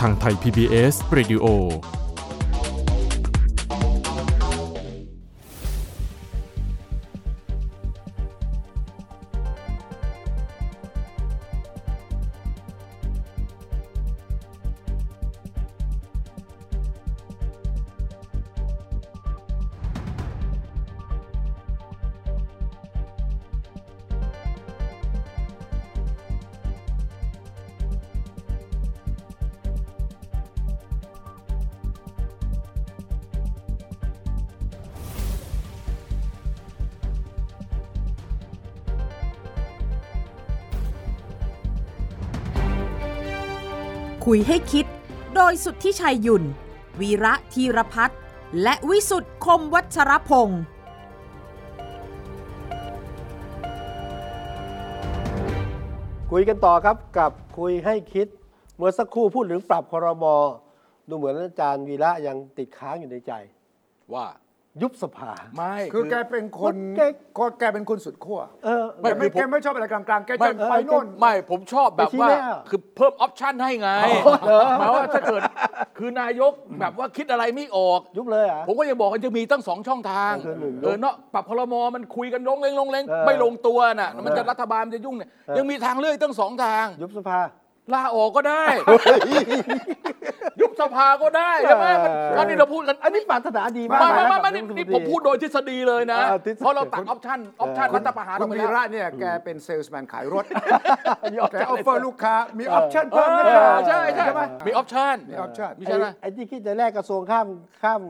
ทางไทย PBS Radio ให้คิด โดยสุทธิชัยหยุ่นวีระธีรพัฒน์และวิสุทธ์คมวัชรพงศ์คุยกันต่อครับกับคุยให้คิด เมื่อสักครู่พูดถึงปรับครมดูเหมือนอาจารย์วีระยังติดค้างอยู่ในใจ ว่า ยุบสภา ไม่ คือแกเป็นคนแกก็แกเป็นคนสุดขั้วเออ ไม่แกไม่คือผม แกไม่ชอบอะไรกลางๆ แกไม่จะไปโน่น ไม่ผมชอบแบบไปชี้ว่าแน่อะคือเพิ่มออปชันให้ไงเหรอหมายว่าถ้าเกิดคือนายกแบบว่าคิดอะไรไม่ออก ยุบเลยเหรอะ ผมก็ยังบอกว่าจะมีตั้งสองช่องทางก็คือหนึ่งเออเนาะปรับพลมมันคุยกันลงเลงลงเลงเออไม่ลงตัวน่ะ มันจะเออรัฐบาลมันจะยุ่งเนี่ยเออ ยังมีทางเลือกตั้งสองทาง ยุบสภา ลาออกก็ได้ ยุบสภาก็ได้ใช่ไหมมันเอออันนี้เราพูดกันอันนี้ปรารถนาดีมากไม่ไม่นะไม่ไม่กับนี่ยุบนี่สภาผมพูดโดยทฤษฎีเลยนะเออทฤษฎีเพราะเราตัดออปชั่นออปชั่นรัฐประหารคุอณอกไปวีแล้วระเนี่ยแกเป็นเซลส์แมนขายรถมีออปแกชั่นออฟเฟอร์ลูกค้ามีอเอออปชั่นเอเพิ่มนะอครับใช่ใช่ไหมมีออปชั่นมีออปชั่นไม่ใช่นะไอ้ที่คิดจะแลกกระทรวงข้ามข้าม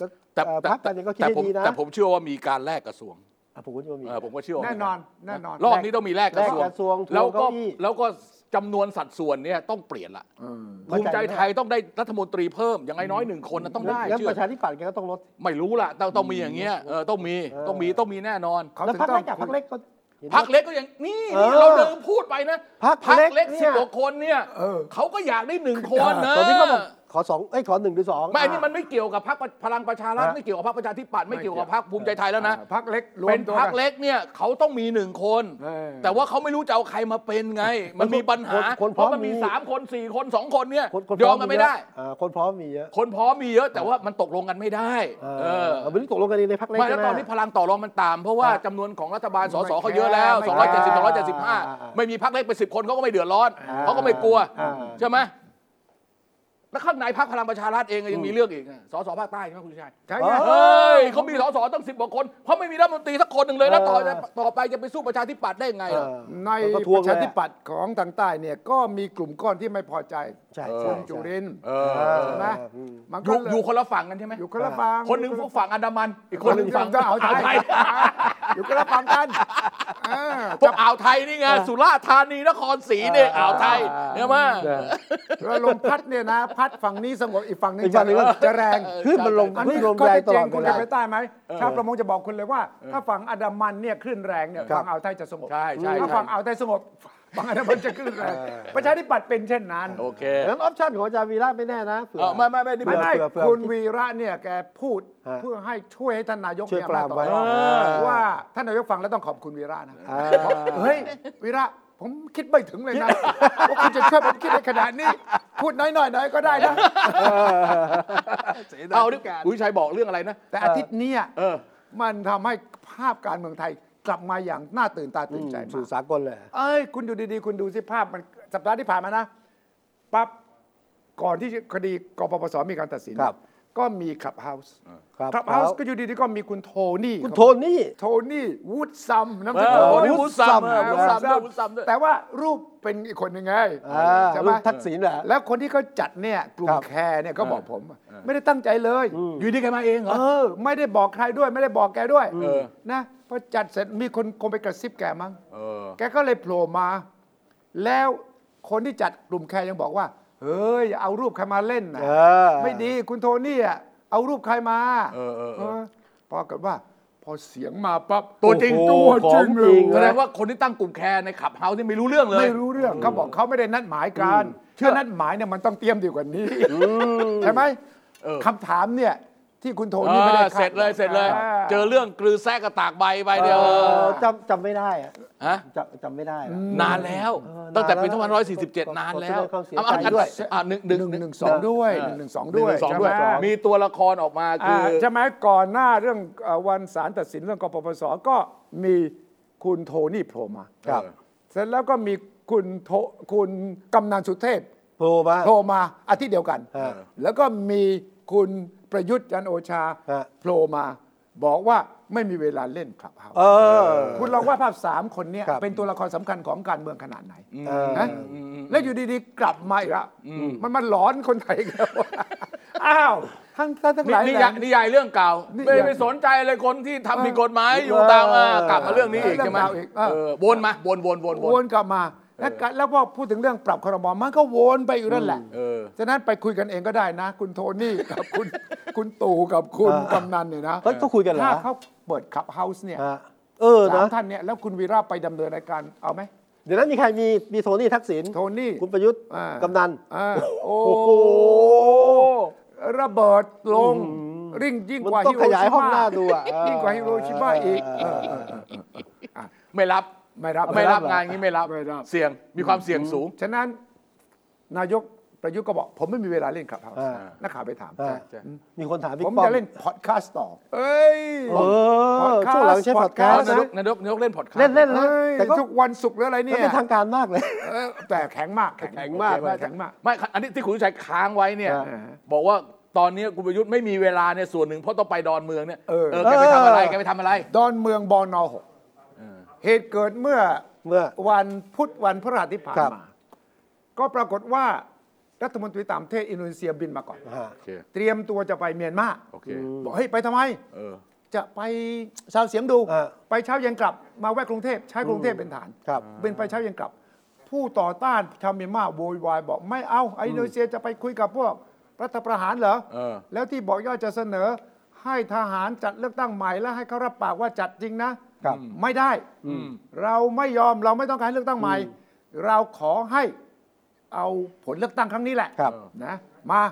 ก็แต่เอ่อแต่พักกันเนี่ยก็คิดแต่ได้ผมดีนะแต่ผมเชื่อว่ามีการแลกกระทรวงอะผมก็เชื่อว่ามีเออผมก็เชื่อว่าแน่นอนแน่นอนรอบนี้ต้องมีแลกกระทรวงแลกกระทรวงแล้วก็ทวงเก้าอี้แล้วก็ จำนวนสัดส่วนเนี่ยต้องเปลี่ยนละเออภูมิใจไทยต้องได้รัฐมนตรีเพิ่มอย่างน้อยๆหนึ่งคนนะต้องได้งั้นเชื่ปอระชาธิปัตย์แกก็ต้องลดไม่รู้ล่ะต้องต้องมีอย่างเงี้ยเออต้องมีเออต้องมีต้องมีแน่นอนเขาแล้วถึงพักต้อเล็งกกับพักเล็กก็ห็นไหมพักเล็กก็อย่างนี่เออนี่เราเดิมพูดไปนะพรรคพรรคเล็เล็กกเนี่ยสิบกว่าคนเนี่ยเออเขาก็อยากได้หนึ่งคนนะตอนนี้ก็บอก ขอสองเอ้ยขอหนึ่งหรือสองไม่อันนี้มันไม่เกี่ยวกับพรรคพลังประชารัฐฮะไม่เกี่ยวกับพรรคประชาธิปัตย์ไม่เกี่ยวกับพรรคภูมิใจไทยแล้วนะพักเล็กรวเป็มนตัวพรรคกันเล็กเนี่ยเขาต้องมีหนึ่งคนเออแต่ว่าเขาไม่รู้จะเอาใครมาเป็นไง มันมีปัญหาคนเพพร้อราะมมันมีมีสามคนสี่คนสองคนเนี่ยคนคนยอมกันไม่ได้เยอะอ่าคนพร้อมมีเยอะคนพร้อมมีเยอะ แต่ว่ามันตกลงกันไม่ได้เอเอออเอาไม่ได้ตกลงกันเองในพักเล็กไม่แล้วใช่ไหตอนนี้พลังต่อรองมันต่ำเพราะว่าอ่าจำนวนของรัฐบาลสสไม่เขาเยอะแล้วไม่270แคร์275ไม่มีพรรคเล็กไปสิบคนเขาก็ไม่เดือดร้อนอ่าเขาก็ไม่กลัวอ่าใช่ไหม แล้วข้างในพรรคพลังประชารัฐเองก็ยังมีเรื่องอีกอะสสภาคใต้ใช่ไหมคุณชัยใช่ไงเฮ้ยเขามีสสตั้งสิบกว่าคนเพราะไม่มีรัฐมนตรีสักคนหนึ่งเลยแล้วต่อเออต่อไปจะไปสู้ประชาธิปัตย์ได้ยังไงเอล่ะอในแล้วก็ทปวงระเลยชาอะธิปัตย์ของทางใต้เนี่ยก็มีกลุ่มก้อนที่ไม่พอใจใช่เออใช่คุณจุรินทร์เอเอออใช่ไหมอืมมันอก็ยู่เลอยู่คนละฝั่งกันใช่ไหมอยู่คนละฝั่งคนหนึ่งฝั่งอันดามัน อีกคนหนึ่งฝั่งอ่าวไทอ่าวยไทยอยู่คนละฝั่งกันเออพวกอ่าวไทยนี่ไงสุราษฎร์ธานีนครศรีเนี่ยอ่าวไทยใช่ไหมแล้วลมพัดเนี่ยนะพัดฝั่งนี้สงบอีกฝั่งหนึงอีกฝั่งหนึ่งก็ จะแรงขึ้นมันลงอันขึ้นี้นลมก็แรงจะตเจลอดงเวคุณลาจะไปใต้ไหมชาวประมงจะบอกคุณเลยว่า ถ้าฝั่งอันดามันเนี่ยคลื่นแรงเนี่ยครับ ฝั่งอ่าวไทยจะสงบใช่ใช่ถ้าใช่ ฝั่งอ่าวไทยสงบฝั่งอันดามันจะคลื่นแรงเออประชาธิปัตย์เป็นเช่นนั้น โอเคงั้นออปชั่นของอาจารย์วีระไม่แน่นะเผื่อเออไม่ไม่ไม่นี่ไม่เป็นได้เผื่อเผื่อคุณวีระเนี่ยแกพูดฮะเพื่อให้ช่วยให้ท่านนายกช่วยมีปรามอำนาจต่อไว้รองเออ ว่าท่านนายกฟังแล้วต้องขอบคุณวีระนะอ่าเฮ้ยวีระ ผมคิดไม่ถึงเลยนะว่าคุณจะช่วยผมคิดในขนาดนี้ พูดน้อยๆหน่อยก็ได้นะเอาดิคุณชัยบอกเรื่องอะไรนะ แต่อาทิตย์เนี้ยเออมันทำให้ภาพการเมืองไทยกลับมาอย่างน่าตื่นตาตื่นใจสู่มากสากลเลย เอ้ย คุณดูดีๆ คุณดูสิภาพมันสัปดาห์ที่ผ่านมานะปั๊บก่อนที่คดีกปปสมีการตัดสินครับ ก็มีคลับเฮาส์ครับคลับเฮาส์ก็อยู่ดีๆก็มีคุณโทนี่คุณโทนี่ โทนี่วูดซัมน้ำเอสอกุลโอ้นี่วุวุฒิฒิซัมซัมเออวุฒิซัมด้วยวุฒิซัมด้วยแต่ว่ารูปเป็นอีกคนหนึ่งไงอ่าใช่ไหรูมปทักษิณแหละแล้วคนที่เขาจัดเนี่ยกลุ่คมรับแคร์เนี่ยก็บอกผม ไม่ได้ตั้งใจเลย อยู่ดีแกมาเองเหรอเออไม่ได้บอกใครด้วย ไม่ได้บอกแกด้วยเออนะพอจัดเสร็จมีคนคงไปกระซิบแกมั้งเออแกก็เลยโผล่มา แล้วคนที่จัดกลุ่มแคร์ยังบอกว่า เฮ้ยอย่าเอารูปใครมาเล่นนะเออ ไม่ดีคุณโทนี่อะเอารูปใครมาเออเออเออ ปรากฏว่า พอเสียงมาปั๊บตัวจริงโอ้ตัวจริงของเลจริยงแสดงว่าคนที่ตั้งกลุ่มแคร์ใน Clubhouse นี่ไม่รู้เรื่องเลย ไม่รู้เรื่องเขาบอกเขาไม่ได้นัดหมายกันถ้านัดหมายเนี่ยมันต้องเตรียมดีกว่านี้ใช่ไหมเออ คำถามเนี่ย ที่คุณโทเอนี่ไม่ได้อเสร็จเลยเสร็จเลย อ่า เจอเรื่องกลือแซะกระตากใบไปเดียวเออจำจำไม่ได้อะฮะจำจำไม่ได้ละ นานแล้ว เออตั้งแต่ปีนานแล้ว2547 นานแล้วขอแสดงความเสียเอาใจเอาด้วย อะหนึ่งหหนึ่นึ่งงหหนึ่งนึ่งสองด้วยหนึ่งหนึ่งสองด้วยสองใช่ด้วยไหม มีตัวละครออกมาคือ่าอ ใช่ไหมก่อนหน้าเรื่องเอ่อวันศาลตัดสินเรื่องกปปสก็มีคุณโทนี่โผล่มาครับ เสร็จแล้วก็มีคุณโทคุณกำนันสุเทพโผล่มา โผล่มาอาทิตย์เดียวกันฮะแล้วก็มี คุณประยุทธ์จันทร์โอชาฮะโผล่มาบอกว่าไม่มีเวลาเล่นคลับเฮาส์เออคุณลองว่าดภาพสามคนเนี้ยครับเป็นตัวละครสำคัญของการเมืองขนาดไหนเออนะแล้วอยู่ดีๆ กลับมาอีกแล้วมันมันหลอนคนไทยอีกแล้วอ้าวทั้งทั้งทั้งหลายนี่แหยาล่ยนิยายเรื่องเก่านิไม่ยายไปสนใจเลยคนที่ทำผิดกฎหมายอยู่ตามอะกลับมาเรื่องนี้อีกเรื่องใช่ไหมเก่าอีกเออเออวนมาวนวนวนววนนกลับมา แล้วก็แล้วพอพูดถึงเรื่องปรับครมมันก็วนไปอยู่นั่นแหละเออฉะนั้นไปคุยกันเองก็ได้นะ คุณโทนี่กับคุณคุณตู่กับคุณเออกำนันเนี่ยนะเฮ้ยเขาคุยกันเหรอถ้าเขาเปิดขับเฮาส์เนี่ยฮะเออสามนะท่านเนี่ยแล้วคุณวีระไปดำเนินรายการเอาไหมเดี๋ยวนั้นมีใครมีมีโทนี่ทักษิณโทนี่คุณประยุทธ์อ่ากำนันอ่าโอ้โอ้โหระเบิดลงอืมริ่งยิ่งมันกว่าต้อฮิงโรขยายชิห้องมาหน้าดูอะยิ่งกว่าฮิโรชิมาอีกเอเอออเอเอออเออเออเอออะไม่รับ ไม่รับไม่รับเหรองานนี้ไม่รับไม่รับ เสี่ยงมีความเสี่ยงสูง ฉะนั้นนายกประยุทธ์ก็บอก ผมไม่มีเวลาเล่นขับเฮาอ่านักข่าวไปถามอ่าใช่มีคนถามพี่ผมป้อมจะเล่นพอดแคสต์ต่อ เอ้ยเออช่วงหลังใช้พอดแคสต์นายนะกนายกนายกเล่นพอดคาสต์เล่นเล่นเอ้ยแต่ก็ทุกวันศุกร์หรืออะไรมันเนี่ยเป็นทางการมากเลยเออแต่แข็งมากแข็งมากโอเคแข็งมากไม่อันนี้ที่คุณชัยค้างไว้เนี่ยอ่าบอกว่าตอนนี้คุณประยุทธ์ไม่มีเวลาเนี่ยส่วนหนึ่งเพราะต้องไปดอนเมืองเนี่ยเออแกไปทำอะไรแกไปทำอะไร ดอนเมืองบอนอหก เหตุเกิดเมื่อเมื่อ วันพุธวันพฤหัสที่ผ่านครับ มา ก็ปรากฏว่ารัฐมนตรีต่างประเทศอินโดนีเซียบินมาก่อน ฮะโอเค เตรียมตัวจะไปเมียนมาโอเค บอกเฮ้ยไปทำไม เออ จะไปชาวเสียงดู อ่า ไปเช้าเย็นกลับมาแวะกรุงเทพใช้กรุงเทพเป็นฐาน ครับ เป็นไปเช้าเย็นกลับ ผู้ต่อต้านชาวเมียนมาโวยวายบอกไม่เอาไอ้อินโดนีเซียจะไปคุยกับพวกรัฐประหารเหรอ เออ แล้วที่บอกว่าจะเสนอให้ทหารจัดเลือกตั้งใหม่แล้วให้เขารับปากว่าจัดจริงนะ ครับ ไม่ได้ อืม เราไม่ยอมเราไม่ต้องการให้เลือกตั้งใหม่ เราขอให้เอาผลเลือกตั้งครั้งนี้แหละครับ นะมา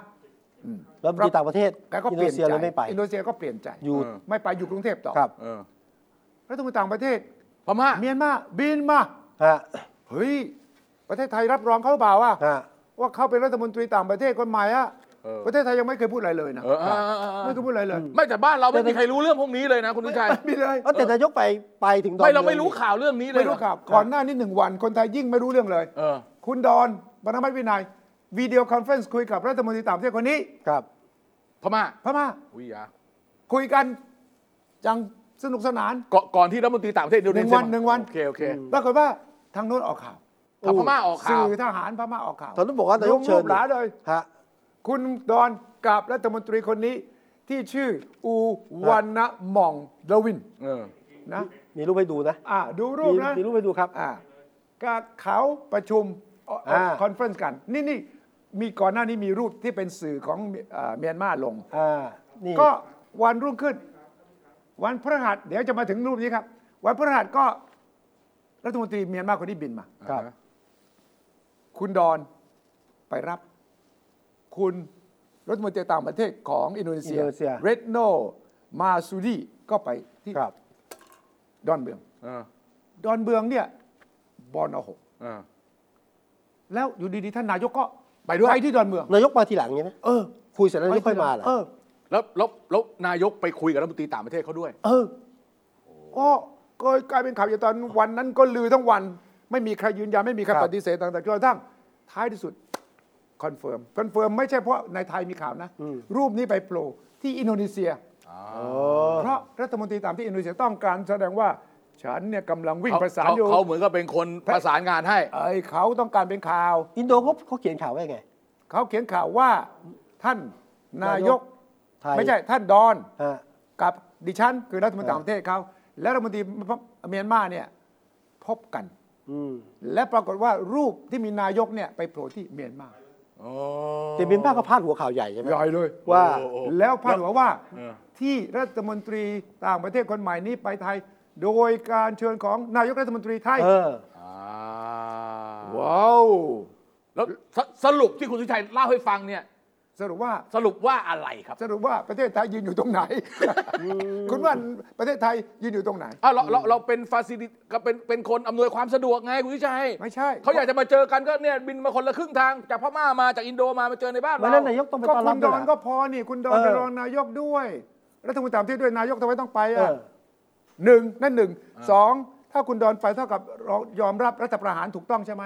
แล้วมีต่างประเทศแกก็อินเปโดลี่นียนเซียใจเลยไม่ไป อินโดนีเซียก็เปลี่ยนใจอยู่ เออ ไม่ไปอยู่กรุงเทพต่อครับเออรัฐมนตรีต่างประเทศ พม่า เมียนมาบินมา ฮะเฮ้ย ประเทศไทยรับรองเขาหรือเปล่าว่าฮะว่าเขาเป็นรัฐมนตรีต่างประเทศคนใหม่อะเออ ประเทศไทยยังไม่เคยพูดอะไรเลยนะเออเออเออเออไม่เคยพูดอะไรเลย ไม่แต่บ้านเราไม่มีใครรู้เรื่องพวกนี้เลยนะคุณวิชัยไม่เลยเอ้าแต่นายกไปไปถึงดอนไม่เราองไม่รู้ข่าวเรื่องนี้เลยไม่รู้ครับก่อนหน้านี้หนึ่งวันคนไทยยิ่งไม่รู้เรื่องเลยเออคุณดอนปรมัตถ์วินัย video conference คุยกับรัฐมนตรีต่างประเทศคนนี้ครับพม่าพม่าวิยาคุยกันอย่างสนุกสนานก่อนก่อนที่รัฐมนตรีต่างประเทศอินโดนีเซียหนึ่งวันหนึ่งวันโอเคโอเคปรากฏว่าทางโน้นออกข่าวทางพม่าออกข่าวสื่อทหารพม่าออกข่าวตอนนั้นบอกว่านายกเชิญรูปหลาเลยฮะ คุณดอนกับรัฐมนตรีคนนี้ที่ชื่ออูวันนะหม่องดวินเออนะมีรูปให้ดูนะอ่าดูรูปมีนะมีรูปให้ดูครับอ่าก็เขาประชุมอ่า conference กัน นี่นี่มีก่อนหน้านี้มีรูปที่เป็นสื่อของเอ่อเมียนมาลงอ่านี่ก็วันรุ่งขึ้น วันพฤหัสเดี๋ยวจะมาถึงรูปนี้ครับ วันพฤหัสก็รัฐมนตรีเมียนมาคนนี้บินมาครับ คุณดอนไปรับ คุณรัฐมนตรีต่างประเทศของอินโดนีเซียอินโดนีเซีย เร็ตโนมาร์ซูดีก็ไปที่ครับ ดอนเมืองเออดอนเบืองเนี่ยบอนอหกเออแล้วอยู่ดีๆท่านนายกก็ไปด้วย ไปที่ดอนเมือง นายกมาทีหลังใช่ไหมเออคุยเสร็จแล้วนายกค่อยมาเหรอ เออ แล้วแล้วแล้วนายกไปคุยกับรัฐมนตรีต่างประเทศเขาด้วย เออก็ก็กลายเป็นข่าวอยู่ตอนวันนั้นก็ลือทั้งวัน ไม่มีใครยืนยันไม่มีใครครับ ปฏิเสธต่างๆจนกระทั่งท้ายที่สุด confirm confirm ไม่ใช่เพราะในไทยมีข่าวนะ รูปนี้ไปโผล่ที่อินโดนีเซียเพราะรัฐมนตรีต่างที่อินโดนีเซียต้องการแสดงว่าฉันเนี่ยกำลังวิ่งเขาประสานเขาอยู่เขาเหมือนกับเป็นคนประสานงานให้ไอ้เขาต้องการเป็นข่าว อินโดเขาเขาเขียนข่าวว่าไงเขาเขียนข่าวว่าท่านนายกไทยไม่ใช่ท่านดอนฮะกับดิฉันคือรัฐมนตรีต่างประเทศเขาและรัฐมนตรีเมียนมาเนี่ยพบกันอืมและปรากฏว่ารูปที่มีนายกเนี่ยไปโผล่ที่เมียนมา แต่เมียนมาก็พาดหัวข่าวใหญ่ใช่ไหมใหญ่เลยว่าแล้วพาดหัวว่าเออที่รัฐมนตรีต่างประเทศคนใหม่นี้ไปไทย โดยการเชิญของนายกรัฐมนตรีไทยเอออ่าว้าวแล้วสสรุปที่คุณสุชัยเล่าให้ฟังเนี่ย สรุปว่าสรุปว่าอะไรครับ สรุปว่าประเทศไทยยืนอยู่ตรงไหน คุณว่าประเทศไทยยืนอยู่ตรงไหนอะเราเราเราเป็นฟาซิลิก็เป็นเป็นคนอำนวยความสะดวกไงคุณสุชัยไม่ใช่เขาอยากจะมาเจอกันก็เนี่ยบินมาคนละครึ่งทางจากพม่ามาจากอินโดมามาเจอในบ้านวันเรานั้นนายกต้องไปก็ต้อนคุรับณด้ดวยอนเหรก็อพอนี่คุณดอนเออ เป็นรองนายกด้วยรัฐมนตรีต่างประเทศด้วยนายกทำไมต้องไปเออะอ หนึ่งนั่นหนึ่งสองถ้าคุณดอนไปเท่ากับยอมรับรัฐประหารถูกต้องใช่ไหม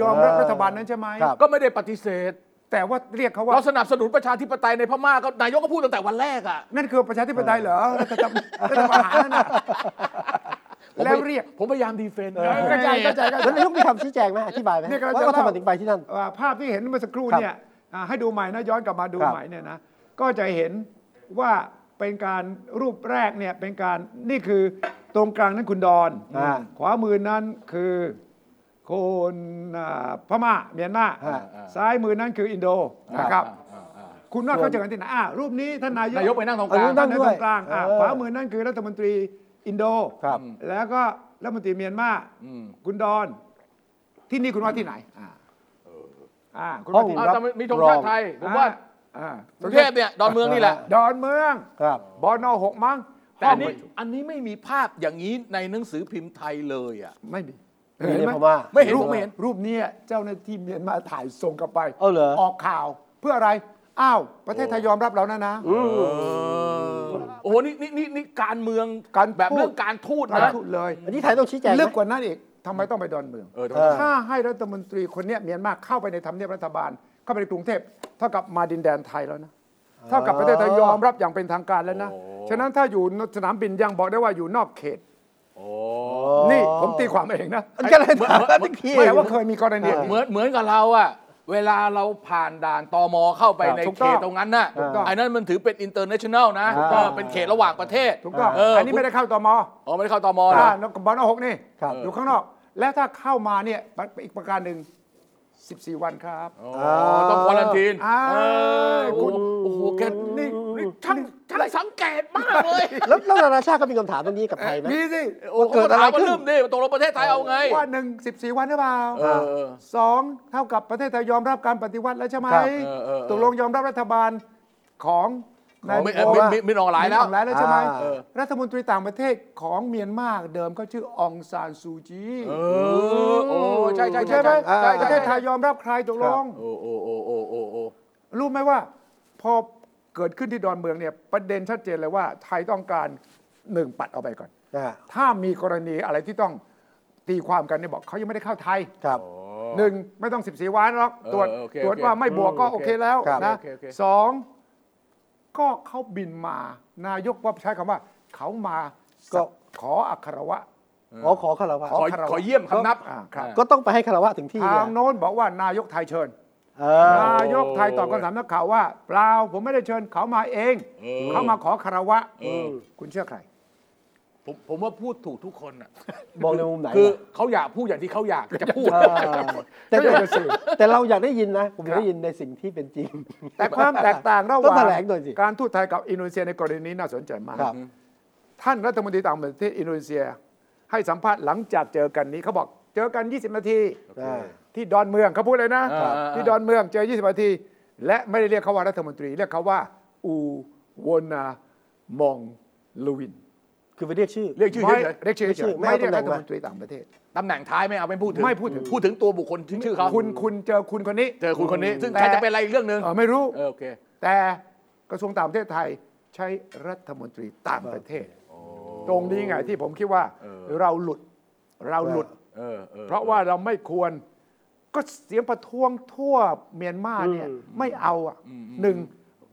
ยอมรับรัฐบาลนั้นใช่ไหม ครับ ก็ไม่ได้ปฏิเสธ แต่ว่าเรียกเขาว่า เราสนับสนุนประชาธิปไตยในพม่าก็นายกก็พูดตั้งแต่วันแรกอะนั่นคือประชาธิปไตยเหรอรัฐรัฐประหารนั่นน่ะผมแล้วเรียก ผมพยายามดีเฟนต์เออเข้าใจเข้าใจเข้าใจ แล้วนายกมีคำชี้แจงไหมอธิบายไหมเนี่ยกำลังว่าจะว่าทำไมเล่าถึงไปที่นั่นอ่าภาพที่เห็นเมื่อสักครู่ครับเนี่ยอ่าให้ดูใหม่นะย้อนกลับมาดูครับ ใหม่เนี่ยนะก็จะเห็นว่าเป็นการรูปแรกเนี่ยเป็นการนี่คือตรงกลางนั้นคุณดอนอ่า ขวามือนั้นคือ คนอ่าพม่าเมียนมาอ่าซ้ายมือนั้นคืออินโดนะครับคุณว่าเขาเจอกันที่ไหนอ่ารูปนี้ท่านนายกนายกไปนั่งตรงกเอลาองนั่ท่างนด้วยตรงกลางอ่าเออขวามือนั่นคือรัฐมนตรีอินโดครับแล้วก็รัฐมนตรีเมียนมาอืมคุณดอนที่นี่คุณว่าที่ไหนอ่าอ่าคุณห้อว่างที่อะไหนแต่มีธงชาติไทยผมว่าอ่ากรุงเทพเนี่ยดอนเมืองนี่แหละดอนเมืองครับบอนหกมั้งแต่อันนี้อันนี้ไม่มีภาพอย่างนี้ในหนังสือพิมพ์ไทยเลยอะไม่มี มีในเห็นไหมพม่าไม่เห็นรูผปมเห็นรูปนี้เจ้าหน้าที่เมียนมาถ่ายส่งกลับไปเอาเหรอออกข่าวเพื่ออะไรอ้าวประเทศไทยยอมรับเรานะนะโอ้โหนี่นี่นี่นี่การเมืองการแบบพูดเรื่องการทูตการนะพูดเลยอันนี้ไทยต้องชี้แจงไหมลึกกว่านั้นอีกทำไมต้องไปดอนเมืองเออเออถ้าให้รัฐมนตรีคนเนี้ยเมียนมาเข้าไปในทำเนียบรัฐบาล เข้าไปในกรุงเทพเท่ากับมาดินแดนไทยแล้วนะเท่ากับประเทศไทยยอมรับอย่างเป็นทางการแล้วนะ ฉะนั้นถ้าอยู่สนามบินยังบอกได้ว่าอยู่นอกเขตโอ้ นี่ผมตีความเองนะมันก็เลยถามว่าพี่แต่ว่าเคยมีกรณีอย่างเหมืนี้อนเหมือนกับเราอะเวลาเราผ่านด่านตมเข้าไปครับในถูกเขต้องตตรงนั้นน่ะถูกต้องไอ้นั้นมันถือเป็น international นะถูกเอต้องอเป็นเขตระหว่างประเทศถูกต้องเอออัอันนี้ไม่ได้เข้าตมอ๋อไม่ได้เข้าตมถ้านะบอลหกนี่ครับอยู่ข้างนอก แล้วถ้าเข้ามาเนี่ยอีกประการหนึ่ง14 วันครับอ๋อต้องควอลันทีนอ่าเออคุคุณณโอ้โหแกนี่นี่ ช่างช่างสังเกตมากเลยแล้วแล้วนานาชาติก็มีคำถามตรงนี้กับไทยไหมมีสิโอ้โหเกิดอะไรขึ้นถามว่าลืมดิตกลงประเทศไทยเอาไง ว่าหนึ่งสิบสี่วันหรือเปล่าเออเออสองเท่ากับประเทศไทยยอมรับการปฏิวัติแล้วใช่ไหมครับเออเออเออตกลงยอมรับรัฐบาลของนายไม่โบไม่ไม่ไม่ออนไลน์แล้วมินออนไลน์แล้วใช่ไหมอ่าเออรัฐมนตรีต่างประเทศของเมียนมาเดิมเขาชื่อองซานซูจีเออโอ้ใช่ใช่ใช่ใช่ไหมใช่ประเทศไทใช่ยยอมรับใครตกลงโอ้โอ้โอ้โอ้โอ้โอ้รู้ไหมว่า พอ เกิดขึ้นที่ดอนเมืองเนี่ยประเด็นชัดเจนเลยว่าไทยต้องการหนึ่งปัดเอาไปก่อนอ่าถ้ามีกรณีอะไรที่ต้องตีความกันเนี่ยบอกเขายังไม่ได้เข้าไทยครับหนึ่งไม่ต้อง 14 วันหรอกเออตรวจโอเคตรวจโอเคว่าไม่บวกก็อืมโอเคแล้วครับนะโอเคโอเคสองก็เขาบินมานายกว่าใช้คำว่า เขามาก็ขออัครวะอ๋อขอคารวะขอคารวะขอเยี่ยมคำนับอ่าครับ ก็ต้องไปให้คารวะถึงที่ทาเนี่งยโน้นบอกว่านายกไทยเชิญเออ นายกไทยตอบคำถามนักข่าวว่า เปล่าผมไม่ได้เชิญเขามาเองเออเขามาขอคารวะเออคุณเชื่อใคร ผมผมว่าพูดถูกทุกคนอะมองในมุมไหนคือล่ะเขาอยากพูดอย่างที่เขาอยากจะพูดเออแต่ก็อยากจะสื่อแต่เราอยากได้ยินนะ ผมอยากครับได้ยินในสิ่งที่เป็นจริง แต่ความแตกต่างระหต้องว่าแถงลงหน่อยสิการทูตไทยกับอินโดนีเซียในกรณีนี้น่าสนใจมากครับท่านรัฐมนตรีต่างประเทศอินโดนีเซีย ให้สัมภาษณ์หลังจากเจอกันนี้เขาบอก เจอกัน 20 นาทีอ่า ที่ดอนเมืองเขาพูดเลยนะครับที่ดอนเมืองเจอ 20นาที และไม่ได้เรียกเขาว่ารัฐมนตรี เรียกเขาว่า อูวอนามองลูวินคือไปเรียกชื่อ เรียกชื่อไม่เฉยเรียกชื่อเรียกชื่เฉอยๆไม่ไม่เอาเรียกตำแหน่รังฐมา มนตรีต่างประเทศตำแหน่งท้ายไม่เอาไม่พูดถึงไม่พูดถึง พูดถึงตัวบุคคลชื่อเขาคุณคุณเจอคุณคนนี้ เจอคุณคนนี้ ซึ่งแต่ ใครจะเป็นอะไรอีกเรื่องหนึ่งเออไม่รู้ เออโอเคแต่กระทรวงต่างประเทศไทยใช้รัฐมนตรีต่างประเทศ ตรงนี้ไงที่ผมคิดว่าเออเราหลุดเราหลุด เออออเพราะว่าเราไม่ควร ก็เสียงประท้วงทั่วเมียนมาเนี่ยไม่เอาอะหนึ่ง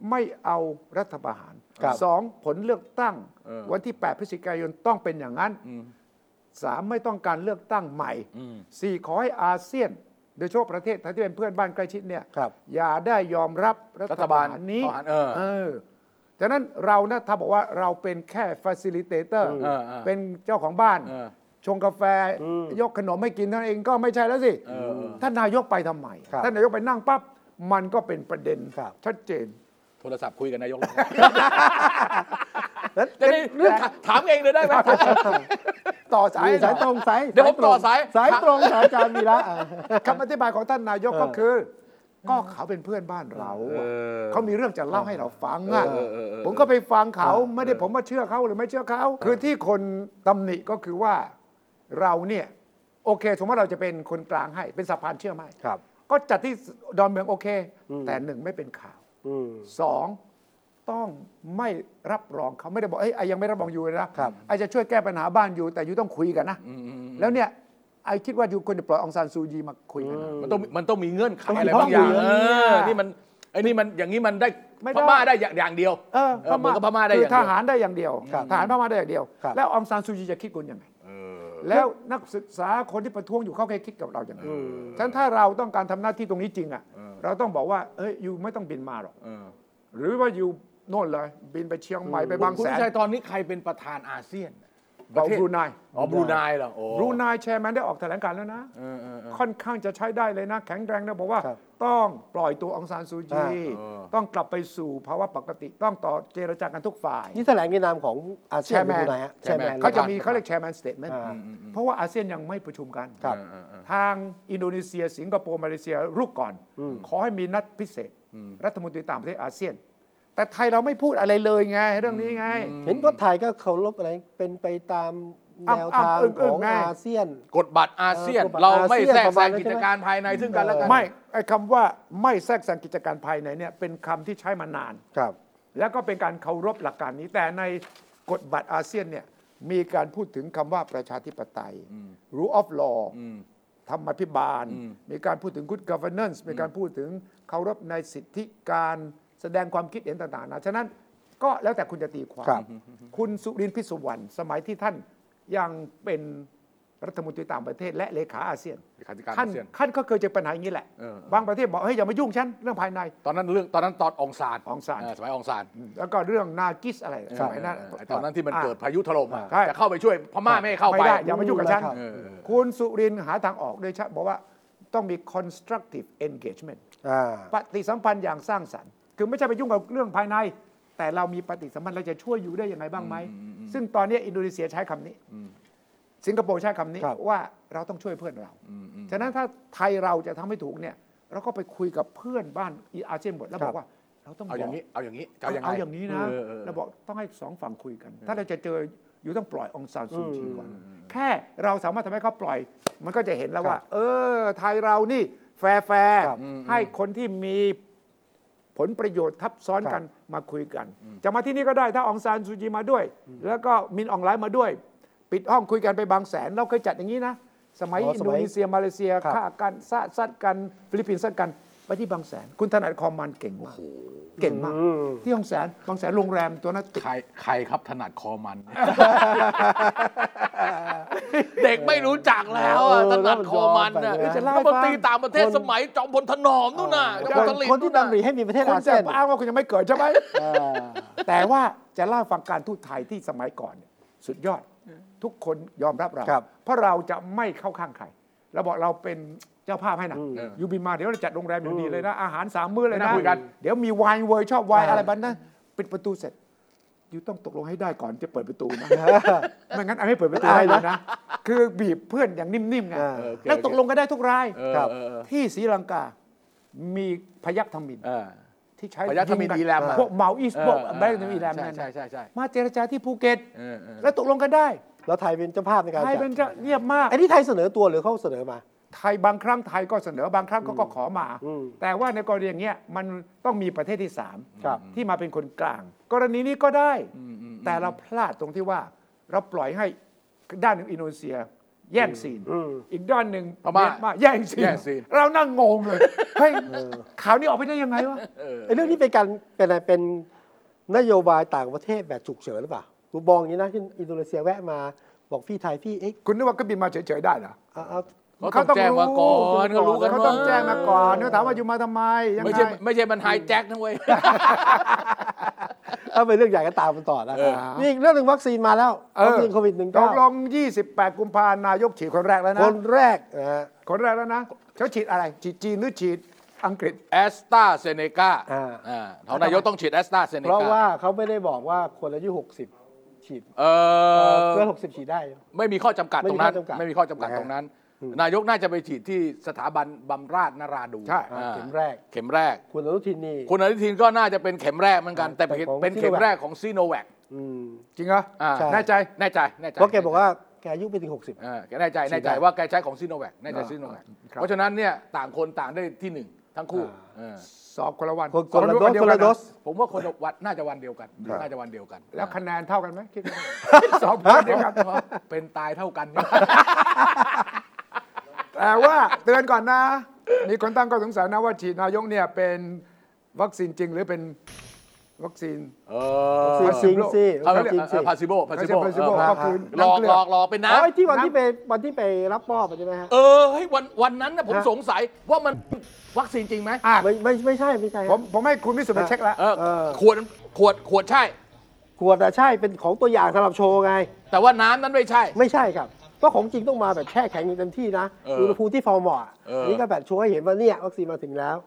ไม่เอารัฐประหารครับสองผลเลือกตั้งเออวันที่ 8 พฤศจิกายนต้องเป็นอย่างนั้นอืมสามไม่ต้องการเลือกตั้งใหม่อืมสี่ขอให้อาเซียน โดยเฉพาะประเทศไทยที่เป็นเพื่อนบ้านใกล้ชิดเนี่ยครับอย่าได้ยอมรับรัรัฐฐบาบาลลนี้ทหารเออเออฉะนั้นเรานะถ้าบอกว่าเราเป็นแค่ facilitator เออเออเป็นเจ้าของบ้านเออ ชงกาแฟยกขนมให้กินเท่านั้นเองก็ไม่ใช่แล้วสิเออเออท่านนายกไปทำไมครับท่านนายกไปนั่งปั๊บมันก็เป็นประเด็นครับชัดเจน โทรศัพท์คุยกับนายกแล้วจะได้ถามเองเลยได้ไหมต่อสายมีสายตรงสายเดี๋ยวผมต่อสายสายตรงสายอาจารย์มีละอะคำอธิบายของท่านนายกก็คือ ก็เขาเป็นเพื่อนบ้านเราอะเขามีเรื่องจะเล่าให้เราฟังอะเออเออเออผมก็ไปฟังเขาไม่ได้ผมว่าเชื่อเขาหรือไม่เชื่อเขาคือที่คนตำหนิก็คือว่า เราเนี่ยโอเคสมมติว่าเราจะเป็นคนกลางให้เป็นสะพานเชื่อมให้ครับ ก็จัดที่ดอนเมืองโอเคอืมแต่หนึ่งไม่เป็นข่าวอืมสองต้องไม่รับรองเขาไม่ได้บอกเอ้ยไอ้ยังไม่รับรองอยู่เลยนะครับไอ้จะช่วยแก้ปัญหาบ้านอยู่ แต่อยู่ต้องคุยกันนะอืมอืมอืมแล้วเนี่ยไอ้คิดว่าอยู่ควรจะปล่อยองซานซูจีมาคุยกันนะมันต้องมันต้องมีเงื่อนไขต้องมีอะไรบางอย่างข้อมูลเออนี่มันไอ้นี่มันอย่างนี้มันได้ไม่ได้พม่าได้อย่างอย่างเดียวเออเออเหมือนกับพม่าได้คืออย่างเดียวทหารได้อย่างเดียวครับทหารพม่าได้อย่างเดียวครับแล้วองซานซูจีจะคิดคุณยังไงเออ แล้วนักศึกษาคนที่ประท้วงอยู่เขาเคยคิดกับเราอย่างไรฉะนั้นถ้าเราต้องการทำหน้าที่ตรงนี้จริงอะเออเราต้องบอกว่าเอ้ยอยู่ไม่ต้องบินมาหรอกเออหรือว่าอยู่โน่นเลย บินไปเชียงใหม่ไปบางคุณแสนวิชัยตอนนี้ใครเป็นประธานอาเซียนเอาบรูไนอ๋อบรูไนเหรอโอ้บรูไนแชร์แมนได้ออกแถลงการณ์แล้วนะเออเออเออค่อนข้างจะใช้ได้เลยนะ แข็งแรงนะบอกว่าครับ ต้องปล่อยตัวองซานซูจีเออต้องกลับไปสู่ภาวะปกติ ต้องต่อเจรจากันทุกฝ่าย นี่แถลงในนามของอาเซียน Chairman หรือไงฮะ Chairman เขาจะมีเขาเรียก Chairman statement อ่า เพราะว่าอาเซียนยังไม่ประชุมกัน ครับเออเออเออทางอินโดนีเซีย สิงคโปร์มาเลเซียรุกก่อน ขอให้มีนัดพิเศษ รัฐมนตรีต่างประเทศอาเซียน แต่ไทยเราไม่พูดอะไรเลยไง เรื่องนี้ไง เห็นว่าไทยก็เคารพอะไรเป็นไปตาม แนวทางอ้ำๆอึ้งๆของไงอาเซียน กฎบัตรอาเซียนเออกฎบัตรเราไม่อาเซียนแทรกแซงประมาณนั้นกิจการภายในซึ่งกันและกันไม่ไอ้คำว่าไม่แทรกแซงกิจการภายในเนี่ยเป็นคำที่ใช้มานานครับ แล้วก็เป็นการเคารพหลักการนี้แต่ในกฎบัตรอาเซียนเนี่ยมีการพูดถึงคำว่าประชาธิปไตย rule of law ธรรมพิบาล มีการพูดถึง good governance มีการพูดถึงเคารพในสิทธิการแสดงความคิดเห็นต่างๆนะ ฉะนั้นก็แล้วแต่คุณจะตีความครับคุณสุรินทร์พิสุวรรณสมัยที่ท่าน ยังเป็นรัฐมนตรีต่างประเทศและเลขาอาเซียนเลขาธิการท่านอาเซียน ท่านก็เคยเจอปัญหาอย่างนี้แหละเออ บางประเทศบอกเฮ้ยอย่ามายุ่งฉันเรื่องภายใน ตอนนั้นเรื่องตอนนั้นตอนองซานองซาน เสมัยองซานแล้วก็เรื่องนากิสอะไรสมัยนั้น เออไอ้ตอนนั้นที่มันเกิดพายุถล่มอะใช่ จะเข้าไปช่วยพม่าไม่ให้เข้าไปไม่ได้อย่ามายุ่งกับฉัน เออเออคุณสุรินทร์หาทางออกโดยชัดบอกว่าต้องมี constructive engagement อ่าปฏิสัมพันธ์อย่างสร้างสรรค์ คือไม่ใช่ไปยุ่งกับเรื่องภายใน แต่เรามีปฏิสัมพันธ์เราจะช่วยอยู่ได้ยังไงบ้างไหม ซึ่งตอนนี้อินโดนีเซียใช้คำนี้ สิงคโปร์ใช้คำนี้ครับว่าเราต้องช่วยเพื่อนเราฉะนั้นถ้าไทยเราจะทำให้ถูกเนี่ยเราก็ไปคุยกับเพื่อนบ้านอาเซียนหมดแล้วบอกว่าเราต้องเอาอย่างนี้บอกเอาอย่างนี้จะเอาเอายังไงเอาอย่างนี้นะเออเออเราบอกต้องให้สองฝั่งคุยกัน ถ้าเราจะเจออยู่ต้องปล่อยอองซานซูจีอืมก่อนแค่เราสามารถทำให้เขาปล่อย มันก็จะเห็นแล้วว่าครับเออไทยเรานี่ fair fair ครับให้คนที่มี ผลประโยชน์ทับซ้อนกันครับมาคุยกัน จะมาที่นี่ก็ได้ถ้าองซานซูจีมาด้วย แล้วก็มินอองไลน์มาด้วย ปิดห้องคุยกันไปบางแสน เราเคยจัดอย่างนี้นะ สมัยอ๋ออินสโดมัยนีเซียมาเลเซียครับฆ่ากันซ่าซัดกันฟิลิปปินส์ซัดกัน ไปที่บางแสน คุณถนัดคอมมานด์เก่งมากเก่งมากอืมที่บางแสนบางแสนโรงแรมตัวนั้นติดใครใครครับถนัดคอมัน เด็กไม่รู้จักแล้วอะเออถนัดคอมันน่ะแล้วมันย้อนไปจะเล่ารัให้ฐฟังมนตรีต่างประเทศคนสมัยจอมพลถนอมนู่นน่ะคจอมนพลสฤษคนที่ดิ์นู่นดำริน่ะให้มีประเทศคุณอาเซีจะยนอ้างว่าคุณยังไม่เกิดใช่ไหมอ่าแต่ว่าจะเล่าให้ฟังการทูตไทยที่สมัยก่อนเนี่ยสุดยอดทุกคนยอมรับเรา ครับ เพราะเราจะไม่เข้าข้างใครเราบอกเราเป็นเจ้าภาพให้นะอืม you บินมาเดี๋ยวเราจัดโรงแรมอย่างดีเลยนะ อาหารสามมื้อเลยไม่นะน่าคุยกันเดี๋ยวมีไวน์เวอร์ชอบไวน์อ่าอะไรบ้างนะปิดประตูเสร็จ you ต้องตกลงให้ได้ก่อนจะเปิดประตูนะไม่งั้นเอาไม่เปิดประตูได้เลยนะ คือบีบเพื่อนอย่างนิ่มๆไงอ่าเออโอเคแล้วตกลงกันได้ทุกรายเออครับเออเออที่ศรีลังกา มีพยัคฆ์ธมินเออที่ใช้พยัคฆ์ธมินยิงกันอีแรมอะพวกเมาอีสพวกเออแบงค์อีแรมใช่นั่นใช่นะใช่ใช่มาเจรจาที่ภูเก็ตเออเออแล้วตกลงกันได้ แล้วไทยเป็นเจ้าภาพในการไทยจัดเป็นเจ้าเงียบมากไอ้นี่ไทยเสนอตัวหรือเขาเสนอมา ไทยบางครั้งไทยก็เสนอบางครั้งเขาก็ขอมาอืมแต่ว่าในกรณีอย่างเงี้ยมันต้องมีประเทศที่สามครับที่มาเป็นคนกลาง กรณีนี้ก็ได้ แต่เราพลาดตรงที่ว่าเราปล่อยให้ด้านหนึ่งอินโดนีเซีย แย่งซีนอืมอีกด้านหนึ่งพม่าเยนมาแย่งซีนแย่งซีน เรานั่งงงเลยเฮ้ยข่าวนี้ออกไปได้ยังไงวะไอ้เรื่องนี้เป็นการเป็นอะไรเป็นนโยบายต่างประเทศแบบฉุกเฉินหรือเปล่ากูมองอย่างนี้นะที่อินโดนีเซียแวะมาบอกพี่ไทยพี่เอ๊ะคุณนึกว่าก็บินมาเฉยๆได้เหรอ เอาเอาเขาต้องแจ้งมาก่อนเขารู้กันเขาว่าต้องแจ้งมาก่อนเขาถามว่าอยู่มาทำไมยังไม่ไงใช่ไม่ใช่มันไฮแจ็คนะเว้ยเอาเป็นเรื่องใหญ่ก็ตามมันต่อนะเออนี่อีกเรื่องหนึ่งวัคซีนมาแล้วเออวัคซีนโควิดหนึ่งตกลง 28 กุมภานายกฉีดคนแรกแล้วนะ คนแรกนะฮะคนแรกแล้วนะเขาฉีดอะไร ฉีดจีนหรือฉีดอังกฤษแอสตราเซเนกาอ่าอ่าเขานายกต้องฉีดแอสตราเซเนเพราะว่าเขาไม่ได้บอกว่าคนอายุ 60 ฉีดเออเกิน60 ฉีดได้ ไม่มีข้อจำกัดตรงนั้น ไม่ไม่มีมีข้อจำกัดตรงนั้นอืม นายกน่าจะไปฉีดที่สถาบันบำราศนราดูรใช่อ่าเข็มแรก เข็มแรก คุณอนุทินนี่คุณอนุทินก็น่าจะเป็นเข็มแรกเหมือนกัน แต่แต่เป็นเข็มแรกของ Sinovac ของ Sinovacอืมจริงเหรออ่าใช่แน่ใจแน่ใจแน่ใจเพราะแกบอกว่าแกอายุไปถึง 60อ่าแกแน่ใจแน่ใจฉีดได้ว่าแกใช้ของซีโนแวคแน่ใจอ่าซีโนแวคครับเพราะฉะนั้นเนี่ยต่างคนต่างได้ที่หนึ่งทั้งคู่อ่าเออสอบคนละวันคนคนละสอบโดสเดียวคนกัละนโดนะสผมว่าคนละวันน่าจะวันเดียวกันครับน่าจะวันเดียวกัน แล้วคะแนนเท่ากันไหมคิดว่าสอบคนเดียวกันเป็นตายเท่ากันเนี่ย แต่ว่าเตือนก่อนนะ มีคนตั้งข้อสงสัยนะว่าฉีดนายกเนี่ยเป็นวัคซีนจริงหรือเป็นวัคซีน เอวัคซีนจริงสิวัคซีนจริงเขาเรียก placebo placebo ไม่ใช่ placebo ก็คือหลอกน้ำเกลือหลอกหลอกเป็นอ๋อไอ้น้ำที่วันที่ไปวันที่ไปรับมอบใช่ไหมฮะเออให้วันวันนั้นนะผมฮะสงสัยว่ามันวัคซีนจริงไหมอะไม่ไม่ไม่ใช่ไม่ใช่ผมผมให้คุณวิสุทธิ์ไปเช็คแล้วเออเออขวดขวดขวดใช่ขวดอะใช่เป็นของตัวอย่างสำหรับโชว์ไง แต่ว่าน้ำนั้นไม่ใช่ ไม่ใช่ครับ เพราะของจริงต้องมาแบบแช่แข็งอย่างเต็มที่นะเอออุอุณหภูมิที่ฟอร์มเหมาะเอออันนี้ก็แบบโชว์ให้เห็นว่าเนี่ยวัคซีนมาถึงแล้ว